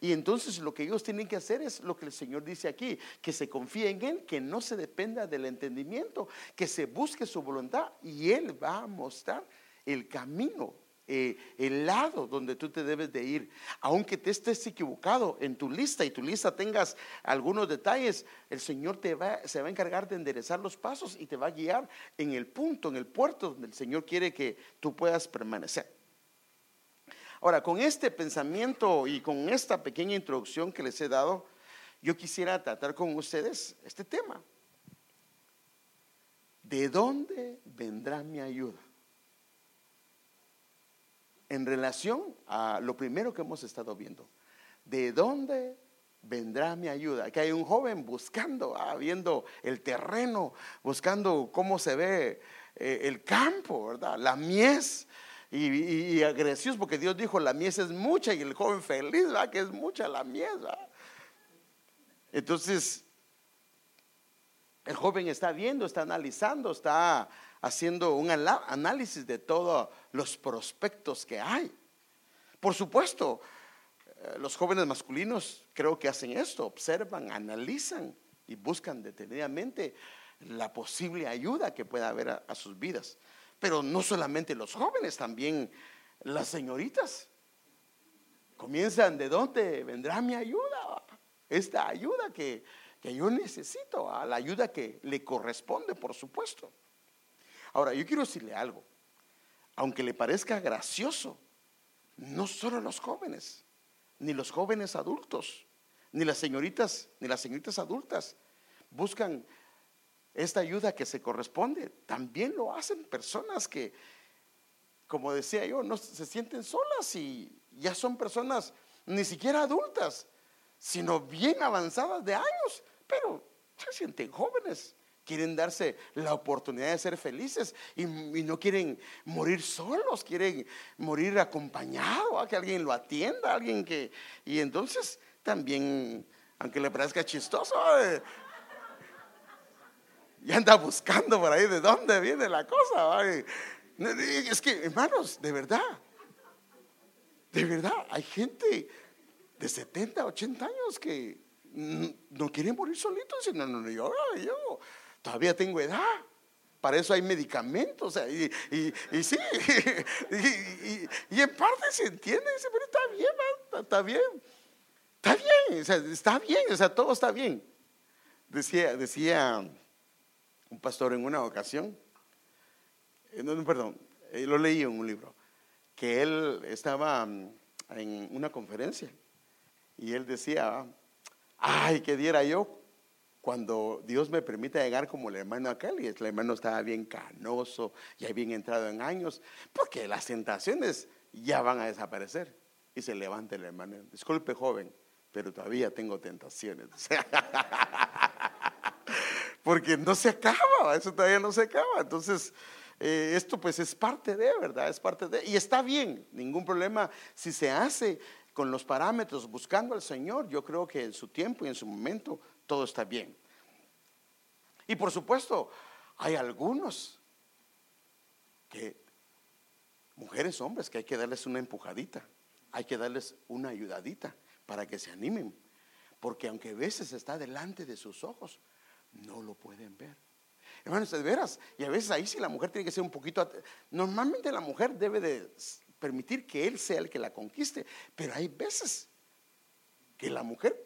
Speaker 1: Y entonces lo que ellos tienen que hacer es lo que el Señor dice aquí, que se confíe en Él, que no se dependa del entendimiento, que se busque su voluntad y Él va a mostrar el camino, eh, el lado donde tú te debes de ir. Aunque te estés equivocado en tu lista y tu lista tengas algunos detalles, el Señor te se va a encargar de enderezar los pasos y te va a guiar en el punto, en el puerto donde el Señor quiere que tú puedas permanecer. Ahora, con este pensamiento y con esta pequeña introducción que les he dado, yo quisiera tratar con ustedes este tema. ¿De dónde vendrá mi ayuda? En relación a lo primero que hemos estado viendo. ¿De dónde vendrá mi ayuda? Que hay un joven buscando, ah, viendo el terreno, buscando cómo se ve eh, el campo, ¿verdad? La mies y, agresivos porque Dios dijo la mies es mucha y el joven feliz, va que es mucha la mies. Entonces, el joven está viendo, está analizando, está haciendo un análisis de todos los prospectos que hay. Por supuesto, eh, los jóvenes masculinos creo que hacen esto, observan, analizan y buscan detenidamente la posible ayuda que pueda haber a sus vidas. Pero no solamente los jóvenes, también las señoritas. Comienzan, ¿de dónde vendrá mi ayuda? Esta ayuda que, yo necesito, la ayuda que le corresponde, por supuesto. Ahora, yo quiero decirle algo. Aunque le parezca gracioso, no solo los jóvenes, ni los jóvenes adultos, ni las señoritas, ni las señoritas adultas buscan esta ayuda que se corresponde. También lo hacen personas que, como decía yo, no se sienten solas y ya son personas ni siquiera adultas, sino bien avanzadas de años, pero se sienten jóvenes. Quieren darse la oportunidad de ser felices y, no quieren morir solos, quieren morir acompañados, a que alguien lo atienda, alguien que... Y entonces también aunque le parezca chistoso. Eh. Y anda buscando por ahí de dónde viene la cosa. Es que, hermanos, de verdad, de verdad, hay gente de 70, 80 años que no quiere morir solito. no, no, yo, yo todavía tengo edad. Para eso hay medicamentos. y, sí, y, en parte se entiende. pero está bien, está bien. Está bien, está bien, o sea, todo está bien. Decía, decía un pastor en una ocasión, eh, no, perdón, eh, lo leí en un libro, que él estaba mm, en una conferencia y él decía, ay, que diera yo cuando Dios me permita llegar como el hermano aquel, y el hermano estaba bien canoso, ya bien entrado en años, porque las tentaciones ya van a desaparecer. Y se levanta el hermano, disculpe joven, pero todavía tengo tentaciones. porque no se acaba, eso todavía no se acaba. Entonces, eh, esto pues es parte de, ¿verdad? Es parte de, y está bien, ningún problema si se hace con los parámetros, buscando al Señor, yo creo que en su tiempo y en su momento todo está bien. Y por supuesto, hay algunos que, mujeres, hombres, que hay que darles una empujadita, hay que darles una ayudadita para que se animen, porque aunque a veces está delante de sus ojos, no lo pueden ver. Hermanos, de veras, y a veces ahí sí la mujer tiene que ser un poquito... Normalmente la mujer debe de permitir que él sea el que la conquiste. Pero hay veces que la mujer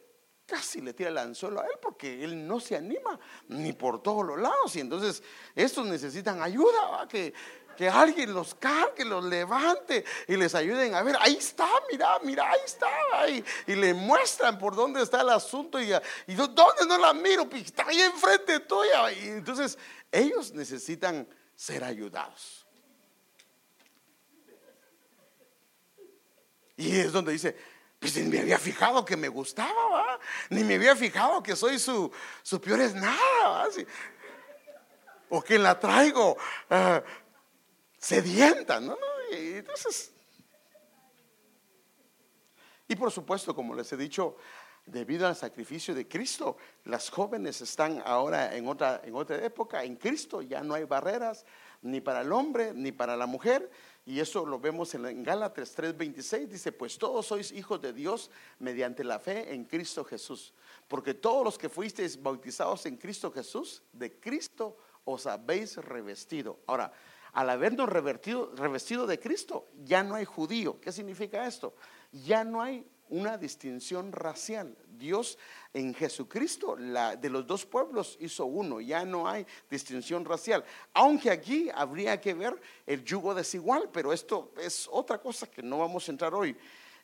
Speaker 1: casi le tira el anzuelo a él porque él no se anima ni por todos los lados. Y entonces estos necesitan ayuda, que, que alguien los cargue, los levante y les ayuden a ver, ahí está, mira, mira, ahí está. Y le muestran por dónde está el asunto y, y dónde no la miro, está ahí enfrente tuya. Y entonces ellos necesitan ser ayudados. Y es donde dice, pues ni me había fijado que me gustaba, ni me había fijado que soy su, su peor es nada, o que la traigo uh, sedienta, ¿no? Y entonces, y por supuesto, como les he dicho, debido al sacrificio de Cristo, las jóvenes están ahora en otra, en otra época, en Cristo ya no hay barreras, ni para el hombre, ni para la mujer, y eso lo vemos en Gálatas 3:26, dice, pues todos sois hijos de Dios mediante la fe en Cristo Jesús. Porque todos los que fuisteis bautizados en Cristo Jesús, de Cristo os habéis revestido. Ahora, al habernos revestido, de Cristo, ya no hay judío. ¿Qué significa esto? Ya no hay una distinción racial. Dios en Jesucristo, de los dos pueblos, hizo uno. Ya no hay distinción racial. Aunque aquí habría que ver el yugo desigual, pero esto es otra cosa que no vamos a entrar hoy.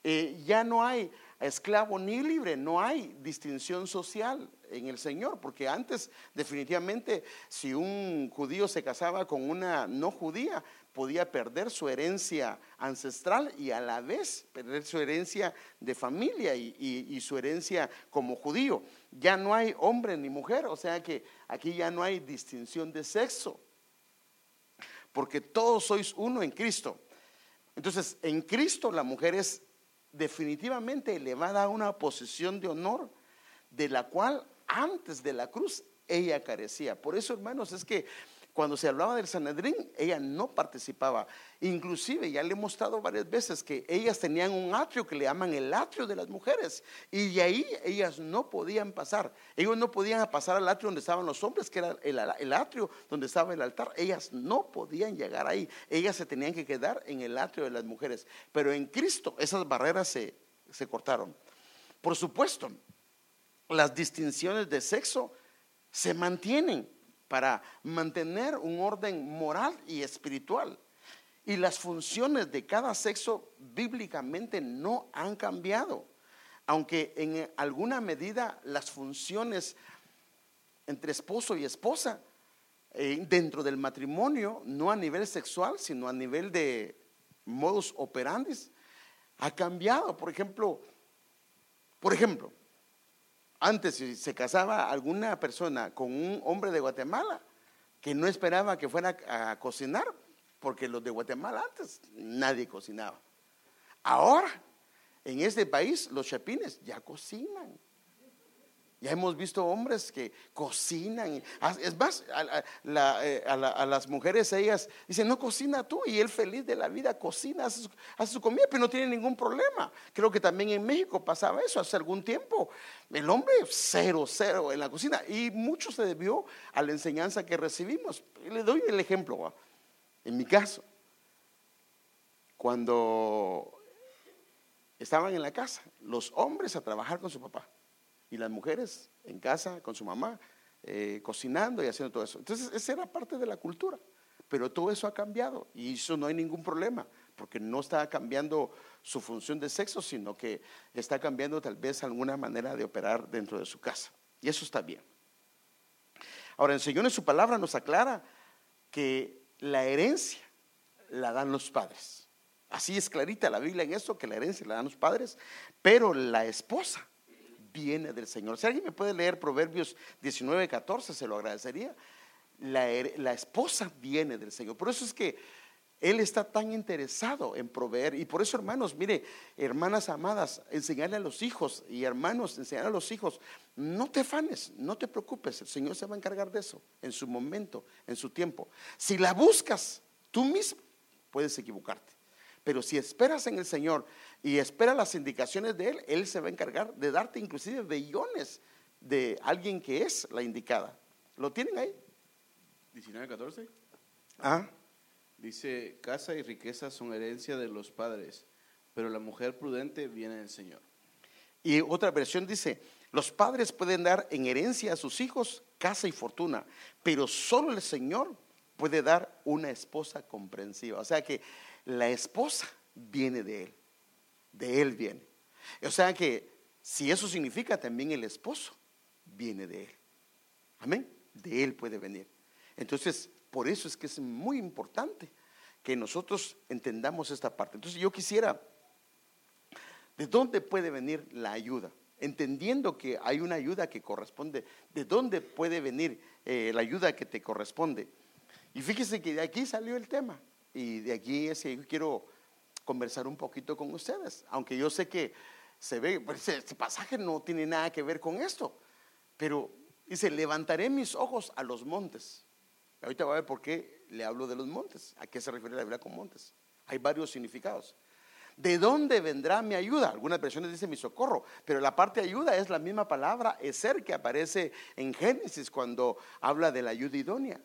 Speaker 1: Eh, ya no hay esclavo ni libre, no hay distinción social en el Señor, porque antes definitivamente si un judío se casaba con una no judía, podía perder su herencia ancestral y a la vez perder su herencia de familia y, su herencia como judío. Ya no hay hombre ni mujer, o sea que aquí ya no hay distinción de sexo, porque todos sois uno en Cristo. Entonces, en Cristo la mujer es definitivamente elevada a una posición de honor de la cual antes de la cruz ella carecía. Por eso, hermanos, es que cuando se hablaba del Sanedrín, ella no participaba. Inclusive, ya le he mostrado varias veces que ellas tenían un atrio que le llaman el atrio de las mujeres. Y de ahí ellas no podían pasar. Ellos no podían pasar al atrio donde estaban los hombres, que era el, atrio donde estaba el altar. Ellas no podían llegar ahí. Ellas se tenían que quedar en el atrio de las mujeres. Pero en Cristo esas barreras se, se cortaron. Por supuesto, las distinciones de sexo se mantienen para mantener un orden moral y espiritual. Y las funciones de cada sexo bíblicamente no han cambiado, aunque en alguna medida las funciones entre esposo y esposa eh, dentro del matrimonio, no a nivel sexual, sino a nivel de modus operandi, ha cambiado. Por ejemplo, por ejemplo, antes, si se casaba alguna persona con un hombre de Guatemala, que no esperaba que fuera a cocinar, porque los de Guatemala antes nadie cocinaba. Ahora, en este país, los chapines ya cocinan. Ya hemos visto hombres que cocinan. Es más, eh, a, las mujeres ellas dicen, no cocina tú. Y él feliz de la vida cocina, hace su, comida, pero no tiene ningún problema. Creo que también en México pasaba eso hace algún tiempo. El hombre cero, cero en la cocina. Y mucho se debió a la enseñanza que recibimos. Le doy el ejemplo. En mi caso, cuando estaban en la casa, los hombres a trabajar con su papá y las mujeres en casa con su mamá, eh, cocinando y haciendo todo eso. Entonces, esa era parte de la cultura. Pero todo eso ha cambiado y eso no hay ningún problema, porque no está cambiando su función de sexo, sino que está cambiando tal vez alguna manera de operar dentro de su casa. Y eso está bien. Ahora, el Señor en su palabra nos aclara que la herencia la dan los padres. Así es clarita la Biblia en esto, que la herencia la dan los padres, pero la esposa viene del Señor. Si alguien me puede leer Proverbios 19, 14, se lo agradecería. La, la, esposa viene del Señor. Por eso es que Él está tan interesado en proveer. Y por eso, hermanos, mire, hermanas amadas, enseñarle a los hijos y hermanos, enseñarle a los hijos, no te afanes, no te preocupes, el Señor se va a encargar de eso en su momento, en su tiempo. Si la buscas tú mismo, puedes equivocarte. Pero si esperas en el Señor y esperas las indicaciones de Él, Él se va a encargar de darte inclusive billones de alguien que es la indicada. ¿Lo tienen ahí?
Speaker 2: 19.14. Ah. Dice, casa y riqueza son herencia de los padres, pero la mujer prudente viene del Señor.
Speaker 1: Y otra versión dice, los padres pueden dar en herencia a sus hijos casa y fortuna, pero solo el Señor puede dar una esposa comprensiva. O sea que la esposa viene de él, de él viene. O sea que si eso significa también el esposo viene de él. Amén, de él puede venir. Entonces, por eso es que es muy importante que nosotros entendamos esta parte. Entonces yo quisiera, ¿de dónde puede venir la ayuda? Entendiendo que hay una ayuda que corresponde, ¿de dónde puede venir eh, la ayuda que te corresponde? Y fíjese que de aquí salió el tema. Y de aquí es que yo quiero conversar un poquito con ustedes. Aunque yo sé que se ve, pues, este pasaje no tiene nada que ver con esto. Pero dice, levantaré mis ojos a los montes. Ahorita va a ver por qué le hablo de los montes. ¿A qué se refiere la Biblia con montes? Hay varios significados. ¿De dónde vendrá mi ayuda? Algunas versiones dicen mi socorro, pero la parte ayuda es la misma palabra ser que aparece en Génesis cuando habla de la ayuda idónea.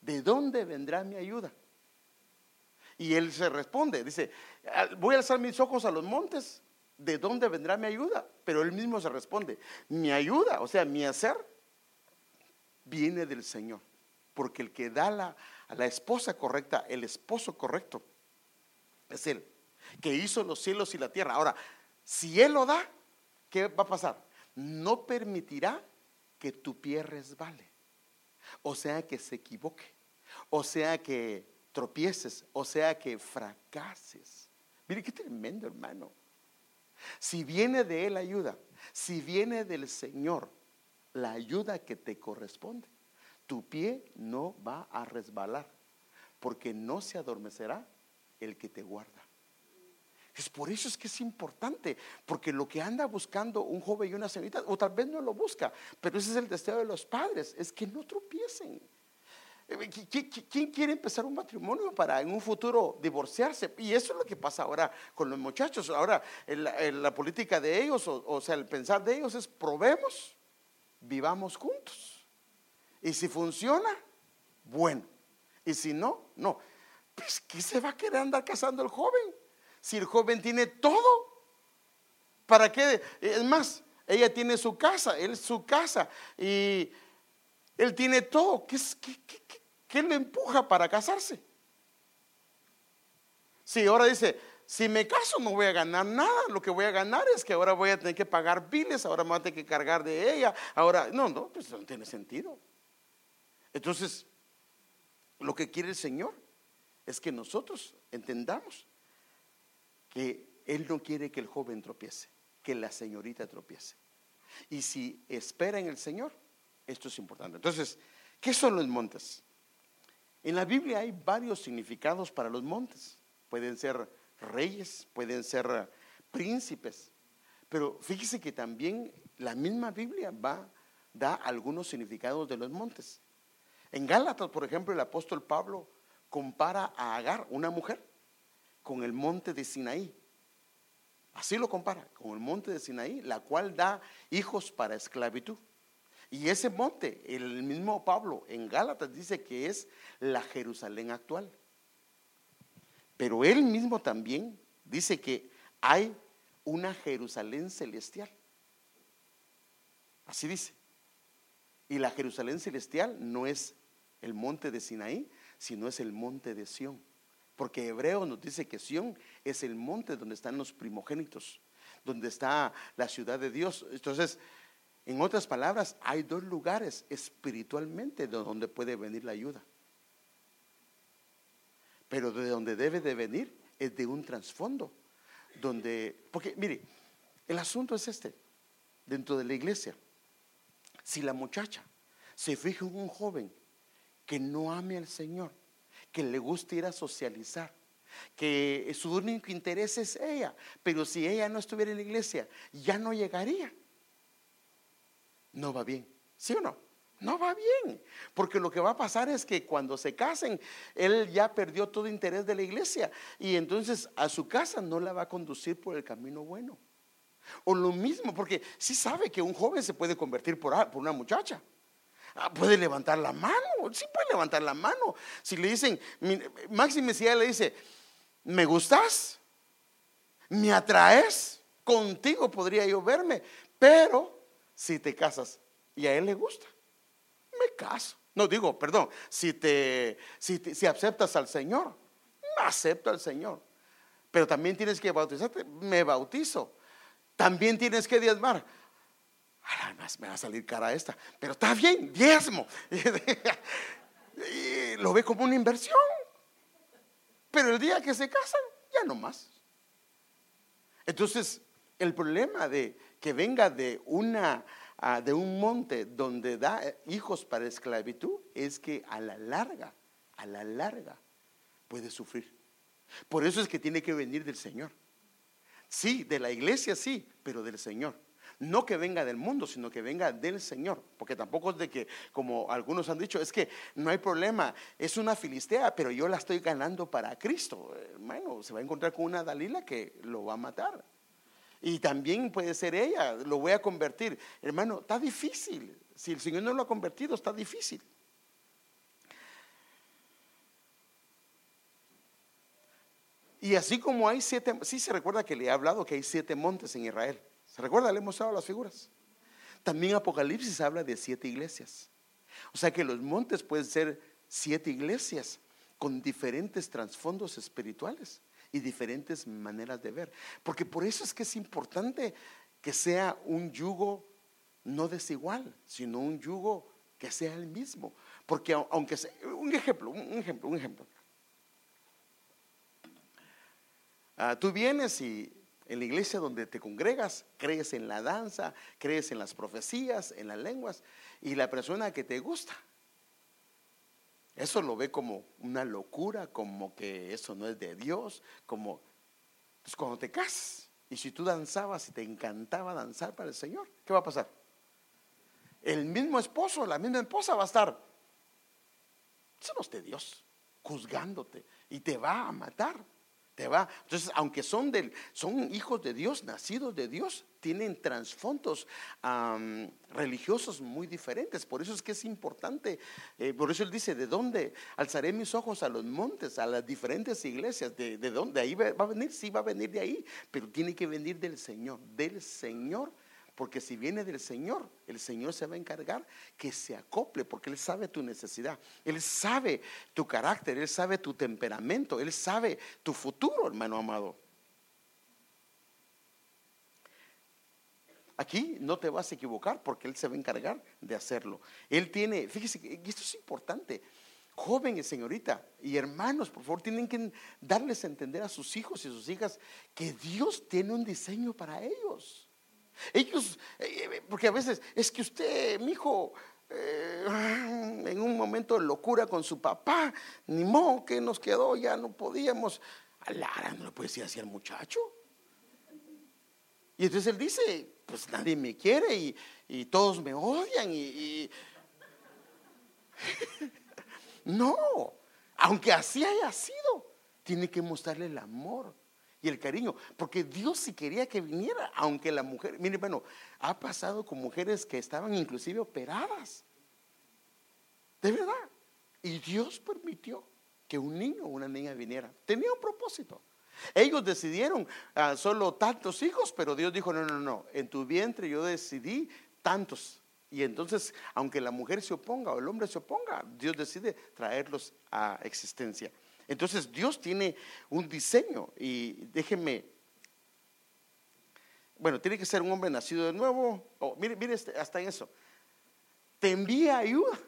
Speaker 1: ¿De dónde vendrá mi ayuda? Y él se responde, dice, voy a alzar mis ojos a los montes, ¿de dónde vendrá mi ayuda? Pero él mismo se responde, mi ayuda, o sea, mi hacer, viene del Señor. Porque el que da la, a la esposa correcta, el esposo correcto, es Él, que hizo los cielos y la tierra. Ahora, si Él lo da, ¿qué va a pasar? No permitirá que tu pie resbale. O sea, que se equivoque. O sea, que tropieces, o sea que fracases. Mire qué tremendo, hermano. Si viene de Él ayuda, si viene del Señor la ayuda que te corresponde, tu pie no va a resbalar, porque no se adormecerá el que te guarda. Es por eso es que es importante, porque lo que anda buscando un joven y una señorita, o tal vez no lo busca, pero ese es el deseo de los padres, es que no tropiecen. Eh, ¿Quién quiere empezar un matrimonio para en un futuro divorciarse? Y eso es lo que pasa ahora con los muchachos. Ahora, la política de ellos, o, sea, el pensar de ellos es probemos, vivamos juntos. Y si funciona, bueno. Y si no, no. Pues, ¿qué se va a querer andar casando el joven? Si el joven tiene todo, ¿para qué? Es más, ella tiene su casa, él su casa, y él tiene todo. ¿Qué, qué, qué, ¿Qué le empuja para casarse? Si ahora dice, si me caso no voy a ganar nada, lo que voy a ganar es que ahora voy a tener que pagar biles, ahora me voy a tener que cargar de ella, ahora, no, no, pues no tiene sentido. Entonces, lo que quiere el Señor es que nosotros entendamos que Él no quiere que el joven tropiece, que la señorita tropiece. Y si espera en el Señor, esto es importante. Entonces, ¿qué son los montes? En la Biblia hay varios significados para los montes. Pueden ser reyes, pueden ser príncipes. Pero fíjese que también la misma Biblia va, da algunos significados de los montes. En Gálatas, por ejemplo, el apóstol Pablo compara a Agar, una mujer, con el monte de Sinaí. Así lo compara, con el monte de Sinaí, la cual da hijos para esclavitud. Y ese monte, el mismo Pablo en Gálatas dice que es la Jerusalén actual. Pero él mismo también dice que hay una Jerusalén celestial. Así dice. Y la Jerusalén celestial no es el monte de Sinaí, sino es el monte de Sión. Porque Hebreo nos dice que Sión es el monte donde están los primogénitos, donde está la ciudad de Dios. Entonces, en otras palabras, hay dos lugares espiritualmente de donde puede venir la ayuda. Pero de donde debe de venir es de un trasfondo. Donde, porque mire, el asunto es este, dentro de la iglesia, si la muchacha se fija en un joven que no ame al Señor, que le guste ir a socializar, que su único interés es ella, pero si ella no estuviera en la iglesia, ya no llegaría. No va bien, ¿sí o no? No va bien, porque lo que va a pasar es que cuando se casen, él ya perdió todo interés de la iglesia y entonces a su casa no la va a conducir por el camino bueno. O lo mismo, porque si sabe que un joven se puede convertir por, por una muchacha. Ah, puede levantar la mano, sí puede levantar la mano. Si le dicen, Máxime, si ella le dice, ¿me gustas? ¿Me atraes? Contigo podría yo verme, pero si te casas y a él le gusta, me caso. No digo, perdón, si te, si, si aceptas al Señor, acepto al Señor. Pero también tienes que bautizarte, me bautizo. También tienes que diezmar Además me va a salir cara esta, pero está bien, diezmo. y lo ve como una inversión. Pero el día que se casan, ya no más. Entonces, el problema de que venga de una ah, de un monte donde da hijos para esclavitud es que a la larga, a la larga puede sufrir. Por eso es que tiene que venir del Señor. Sí, de la iglesia sí, pero del Señor. No que venga del mundo, sino que venga del Señor. Porque tampoco es de que, como algunos han dicho, es que no hay problema, es una filistea, pero yo la estoy ganando para Cristo. Hermano, se va a encontrar con una Dalila que lo va a matar. Y también puede ser ella, lo voy a convertir. Hermano, está difícil. Si el Señor no lo ha convertido, está difícil. Y así como hay siete, sí se recuerda que le he hablado que hay siete montes en Israel. ¿Se recuerda? Le hemos dado las figuras. También Apocalipsis habla de siete iglesias. O sea que los montes pueden ser siete iglesias con diferentes trasfondos espirituales y diferentes maneras de ver. Porque por eso es que es importante que sea un yugo no desigual, sino un yugo que sea el mismo. Porque aunque sea, un ejemplo, un ejemplo, un ejemplo. Ah, tú vienes y en la iglesia donde te congregas, crees en la danza, crees en las profecías, en las lenguas, y la persona que te gusta, eso lo ve como una locura, como que eso no es de Dios, como pues cuando te casas y si tú danzabas y te encantaba danzar para el Señor, ¿qué va a pasar? El mismo esposo, la misma esposa va a estar, es de Dios, juzgándote y te va a matar. Te va. Entonces, aunque son, del, son hijos de Dios, nacidos de Dios, tienen trasfondos religiosos muy diferentes. Por eso es que es importante. Eh, por eso él dice, ¿de dónde alzaré mis ojos a los montes, a las diferentes iglesias? ¿De, de dónde? ¿Ahí va a venir? Sí, va a venir de ahí. Pero tiene que venir del Señor. Del Señor porque si viene del Señor, el Señor se va a encargar que se acople, porque Él sabe tu necesidad, Él sabe tu carácter, Él sabe tu temperamento, Él sabe tu futuro, hermano amado. Aquí no te vas a equivocar porque Él se va a encargar de hacerlo. Él tiene, fíjese, y esto es importante, jóvenes, señorita, y hermanos, por favor, tienen que darles a entender a sus hijos y sus hijas que Dios tiene un diseño para ellos. Ellos, eh, eh, porque a veces es que usted, mi hijo, eh, en un momento de locura con su papá, ni modo que nos quedó, ya no podíamos. A Lara no le puede decir así al muchacho. Y entonces él dice, pues nadie me quiere y, todos me odian y... no, aunque así haya sido, tiene que mostrarle el amor y el cariño, porque Dios sí quería que viniera, aunque la mujer, mire, bueno, ha pasado con mujeres que estaban inclusive operadas, de verdad, y Dios permitió que un niño o una niña viniera, tenía un propósito. Ellos decidieron ah, solo tantos hijos, pero Dios dijo, no, no, no, en tu vientre yo decidí tantos. Y entonces, aunque la mujer se oponga o el hombre se oponga, Dios decide traerlos a existencia. Entonces Dios tiene un diseño y déjenme, bueno, tiene que ser un hombre nacido de nuevo. mire, mire este, hasta en eso. Te envía ayuda.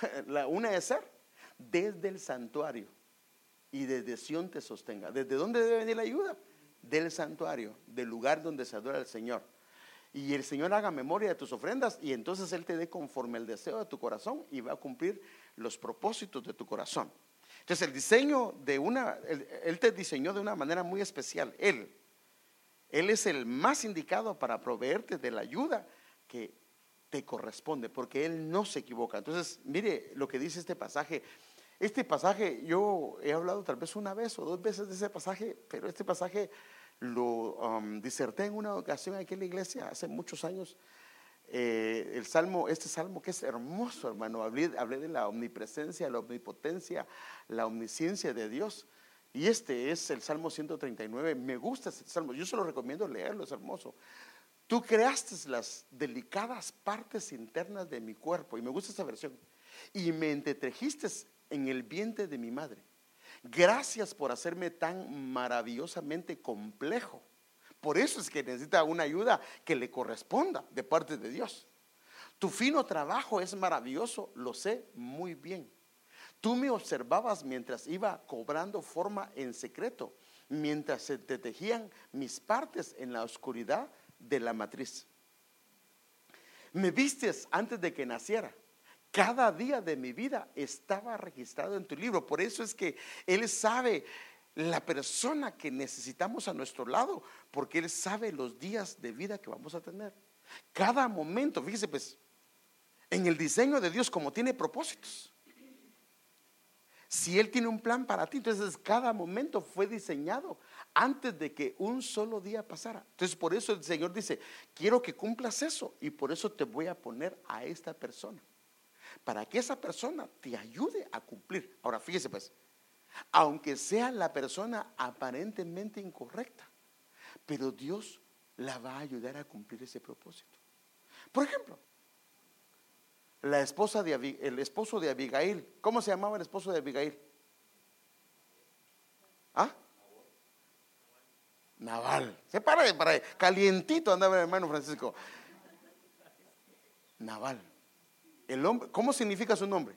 Speaker 1: La, una de ser desde el santuario y desde Sión te sostenga. ¿Desde dónde debe venir la ayuda? Del santuario, del lugar donde se adora al Señor. Y el Señor haga memoria de tus ofrendas y entonces Él te dé conforme el deseo de tu corazón y va a cumplir los propósitos de tu corazón. Entonces el diseño de una, él, te diseñó de una manera muy especial. Él, Él es el más indicado para proveerte de la ayuda que te corresponde, porque Él no se equivoca. Entonces, mire lo que dice este pasaje. Este pasaje, yo he hablado tal vez una vez o dos veces de ese pasaje, pero este pasaje lo um, diserté en una ocasión aquí en la iglesia hace muchos años eh, el salmo, este salmo que es hermoso, hermano. Hablé, de la omnipresencia, la omnipotencia, la omnisciencia de Dios. Y este es el Salmo 139. Me gusta este salmo. Yo se lo recomiendo leerlo, es hermoso. Tú creaste las delicadas partes internas de mi cuerpo. Y me gusta esta versión. Y me entretrejiste en el vientre de mi madre. Gracias por hacerme tan maravillosamente complejo. Por eso es que necesita una ayuda que le corresponda de parte de Dios. Tu fino trabajo es maravilloso, lo sé muy bien. Tú me observabas mientras iba cobrando forma en secreto, mientras se te tejían mis partes en la oscuridad de la matriz. Me vistes antes de que naciera. Cada día de mi vida estaba registrado en tu libro. Por eso es que Él sabe la persona que necesitamos a nuestro lado, porque Él sabe los días de vida que vamos a tener. Cada momento, fíjese pues, en el diseño de Dios como tiene propósitos. Si Él tiene un plan para ti, entonces cada momento fue diseñado antes de que un solo día pasara. Entonces por eso el Señor dice, quiero que cumplas eso y por eso te voy a poner a esta persona. Para que esa persona te ayude a cumplir. Ahora fíjese pues, aunque sea la persona aparentemente incorrecta, pero Dios la va a ayudar a cumplir ese propósito. Por ejemplo, la esposa de el esposo de Abigail, ¿cómo se llamaba el esposo de Abigail? ¿Ah? Naval. Se para de para calientito andaba el hermano Francisco. Naval. El hombre, ¿cómo significa su nombre?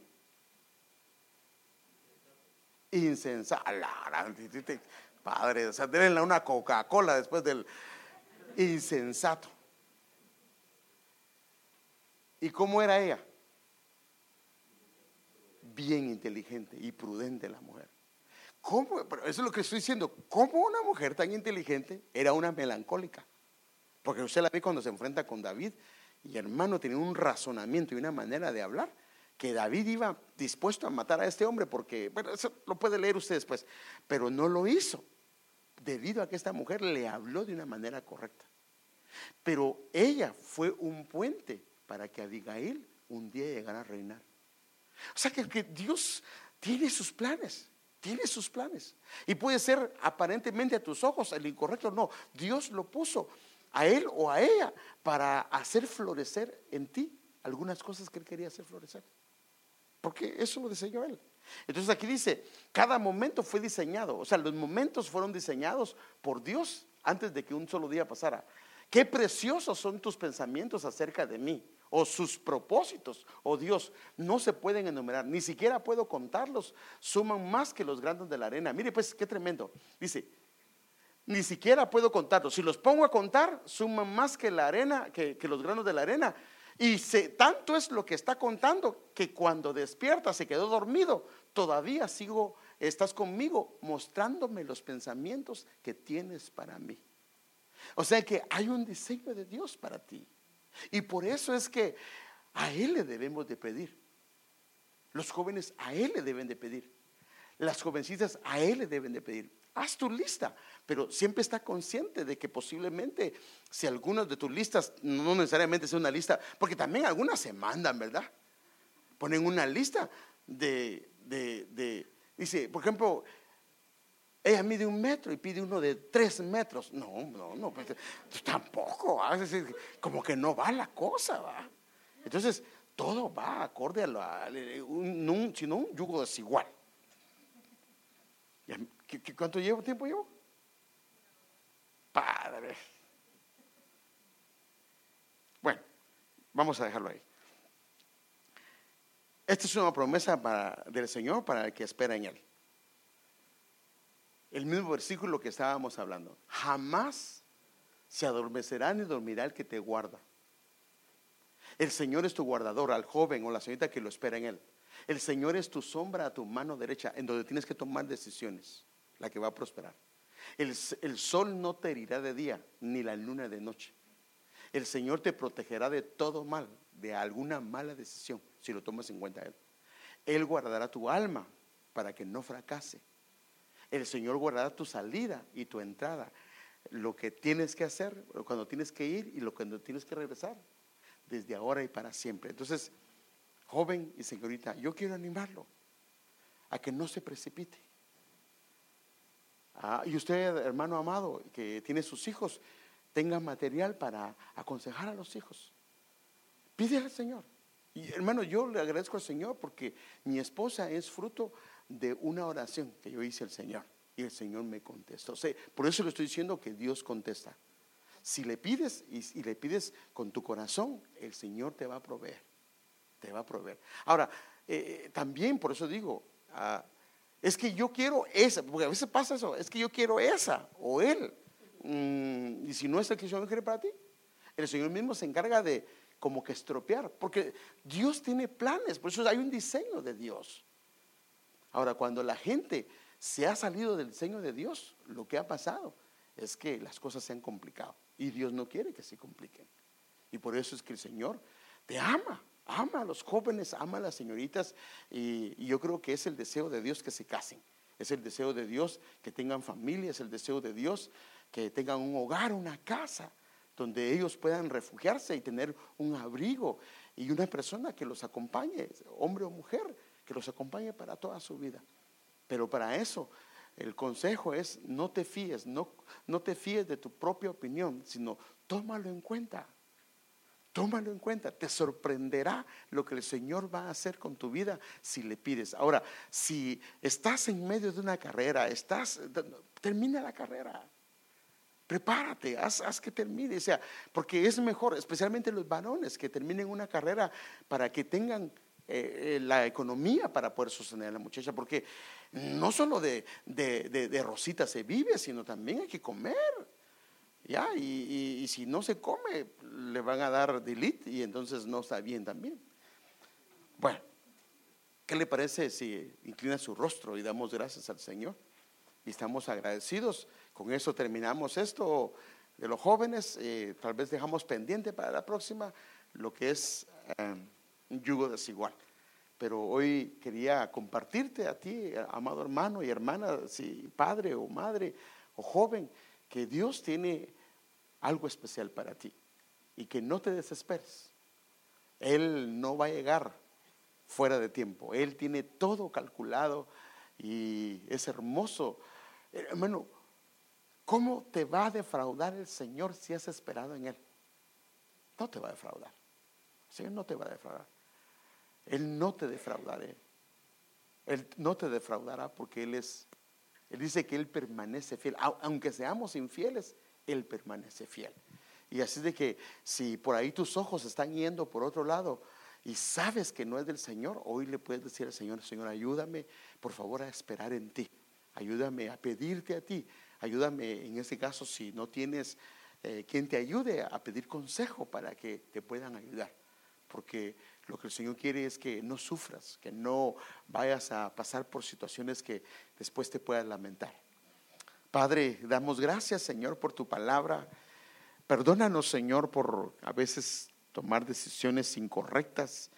Speaker 1: Insensato. Padre, o sea, denle una Coca-Cola después del insensato. ¿Y cómo era ella? Bien inteligente y prudente la mujer. ¿Cómo? eso es lo que estoy diciendo. ¿Cómo una mujer tan inteligente era una melancólica? Porque usted la ve cuando se enfrenta con David y hermano tiene un razonamiento y una manera de hablar que David iba dispuesto a matar a este hombre porque, bueno, eso lo puede leer usted después, pero no lo hizo debido a que esta mujer le habló de una manera correcta. Pero ella fue un puente para que Abigail un día llegara a reinar. O sea que, que Dios tiene sus planes, tiene sus planes. Y puede ser aparentemente a tus ojos el incorrecto, no, Dios lo puso a él o a ella para hacer florecer en ti algunas cosas que él quería hacer florecer porque eso lo diseñó Él. Entonces aquí dice, cada momento fue diseñado, o sea, los momentos fueron diseñados por Dios antes de que un solo día pasara. Qué preciosos son tus pensamientos acerca de mí, o sus propósitos, oh Dios, no se pueden enumerar, ni siquiera puedo contarlos, suman más que los grandes de la arena. Mire pues, qué tremendo. Dice, ni siquiera puedo contarlos. Si los pongo a contar, suman más que la arena, que, que los granos de la arena. Y tanto es lo que está contando que cuando despierta se quedó dormido, todavía sigo, estás conmigo mostrándome los pensamientos que tienes para mí. O sea que hay un diseño de Dios para ti. Y por eso es que a Él le debemos de pedir. Los jóvenes a Él le deben de pedir. Las jovencitas a Él le deben de pedir. Haz tu lista, pero siempre está consciente de que posiblemente si algunas de tus listas, no necesariamente sea una lista, porque también algunas se mandan, ¿verdad? Ponen una lista de, de dice, por ejemplo, ella mide un metro y pide uno de tres metros. No, no, no, pues, tampoco. como que no va la cosa, va. Entonces, todo va acorde a, la, un, sino un yugo desigual. Cuánto llevo, tiempo llevo? Padre. Bueno, vamos a dejarlo ahí. Esta es una promesa para, del Señor para el que espera en Él el mismo versículo que estábamos hablando. Jamás se adormecerá ni dormirá el que te guarda. El Señor es tu guardador, al joven o la señorita que lo espera en él. El Señor es tu sombra a tu mano derecha, en donde tienes que tomar decisiones, la que va a prosperar. El, el sol no te herirá de día, ni la luna de noche. El Señor te protegerá de todo mal, de alguna mala decisión, si lo tomas en cuenta Él. Él guardará tu alma para que no fracase. El Señor guardará tu salida y tu entrada. Lo que tienes que hacer, cuando tienes que ir y lo cuando tienes que regresar, desde ahora y para siempre. Entonces, joven y señorita, yo quiero animarlo a que no se precipite. Ah, y usted, hermano amado, que tiene sus hijos, tenga material para aconsejar a los hijos. Pide al Señor. Hermano, yo le agradezco al Señor porque mi esposa es fruto de una oración que yo hice al Señor y el Señor me contestó. Por eso le estoy diciendo que Dios contesta. Si le pides y, le pides con tu corazón, el Señor te va a proveer. Te va a proveer. Ahora, eh, eh, también por eso digo, es que yo quiero esa, porque a veces pasa eso, es que yo quiero esa o él. Mm, y si no es el que el Señor quiere para ti, el Señor mismo se encarga de como que estropear, porque Dios tiene planes, por eso hay un diseño de Dios. Ahora, cuando la gente se ha salido del diseño de Dios, lo que ha pasado es que las cosas se han complicado y Dios no quiere que se compliquen. Y por eso es que el Señor te ama, ama a los jóvenes, ama a las señoritas y, yo creo que es el deseo de Dios que se casen. Es el deseo de Dios que tengan familia, es el deseo de Dios que tengan un hogar, una casa, donde ellos puedan refugiarse y tener un abrigo y una persona que los acompañe, hombre o mujer, que los acompañe para toda su vida. Pero para eso el consejo es no te fíes, no, no te fíes de tu propia opinión, sino tómalo en cuenta. Tómalo en cuenta, te sorprenderá lo que el Señor va a hacer con tu vida si le pides. Ahora, si estás en medio de una carrera, estás, termina la carrera. Prepárate, haz, haz, que termine, sea, porque es mejor, especialmente los varones, que terminen una carrera para que tengan eh, eh, la economía para poder sostener a la muchacha, porque no solo de, de, rosita se vive, sino también hay que comer. ¿Ya? Y, si no se come, le van a dar delete y entonces no está bien también. Bueno, ¿qué le parece si inclina su rostro y damos gracias al Señor? Y estamos agradecidos. Con eso terminamos esto de los jóvenes. Eh, tal vez dejamos pendiente para la próxima lo que es un yugo desigual. Pero hoy quería compartirte a ti, amado hermano y hermana, si padre o madre o joven, que Dios tiene algo especial para ti y que no te desesperes. Él no va a llegar fuera de tiempo. Él tiene todo calculado y es hermoso. Hermano, ¿cómo te va a defraudar el Señor si has esperado en Él? No te va a defraudar. El Señor no te va a defraudar. Él no te defraudará. Él no te defraudará porque Él es, Él dice que Él permanece fiel. Aunque seamos infieles, Él permanece fiel. Y así de que si por ahí tus ojos están yendo por otro lado y sabes que no es del Señor, hoy le puedes decir al Señor, Señor, ayúdame por favor a esperar en ti. Ayúdame a pedirte a ti. Ayúdame en ese caso si no tienes eh, quien te ayude a pedir consejo para que te puedan ayudar. Porque lo que el Señor quiere es que no sufras, que no vayas a pasar por situaciones que después te puedas lamentar. Padre, damos gracias, Señor, por tu palabra. Perdónanos, Señor, por a veces tomar decisiones incorrectas.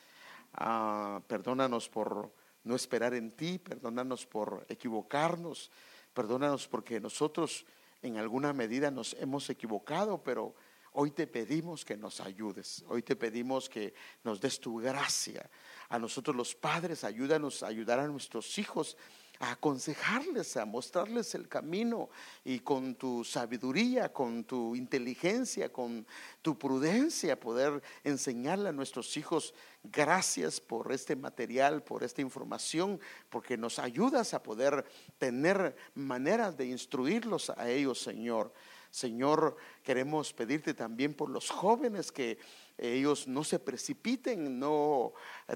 Speaker 1: Ah, perdónanos por no esperar en ti. Perdónanos por equivocarnos. Perdónanos porque nosotros en alguna medida nos hemos equivocado, pero hoy te pedimos que nos ayudes. Hoy te pedimos que nos des tu gracia. A nosotros los padres, ayúdanos a ayudar a nuestros hijos a aconsejarles, a mostrarles el camino y con tu sabiduría, con tu inteligencia, con tu prudencia, poder enseñarle a nuestros hijos gracias por este material, por esta información, porque nos ayudas a poder tener maneras de instruirlos a ellos, Señor. Señor, queremos pedirte también por los jóvenes que ellos no se precipiten, no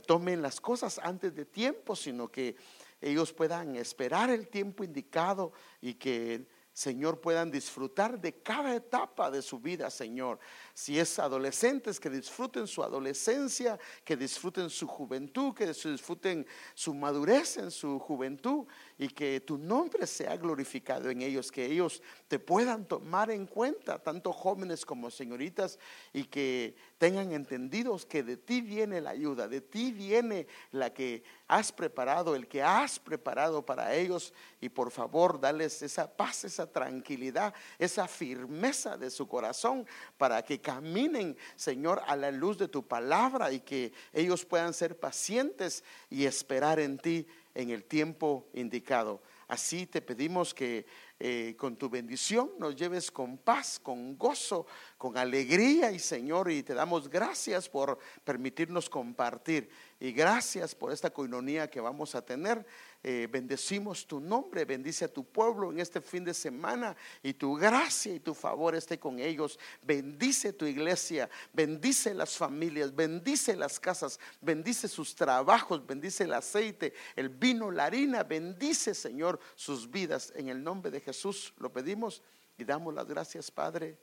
Speaker 1: tomen las cosas antes de tiempo, sino que ellos puedan esperar el tiempo indicado y que Señor, puedan disfrutar de cada etapa de su vida, Señor. Si es adolescentes, que disfruten su adolescencia, que disfruten su juventud, que disfruten su madurez en su juventud y que tu nombre sea glorificado en ellos, que ellos te puedan tomar en cuenta, tanto jóvenes como señoritas, y que tengan entendidos que de ti viene la ayuda, de ti viene la que has preparado, el que has preparado para ellos, y por favor, dales esa paz, esa tranquilidad, esa firmeza de su corazón para que caminen, Señor, a la luz de tu palabra y que ellos puedan ser pacientes y esperar en ti en el tiempo indicado. Así te pedimos que eh, con tu bendición nos lleves con paz, con gozo, con alegría y Señor, y te damos gracias por permitirnos compartir y gracias por esta coinonía que vamos a tener. Eh, bendecimos tu nombre, bendice a tu pueblo en este fin de semana y tu gracia y tu favor esté con ellos. Bendice tu iglesia, bendice las familias, bendice las casas, bendice sus trabajos, bendice el aceite, el vino, la harina, bendice Señor sus vidas en el nombre de Jesús lo pedimos y damos las gracias, Padre.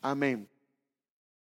Speaker 1: Amén.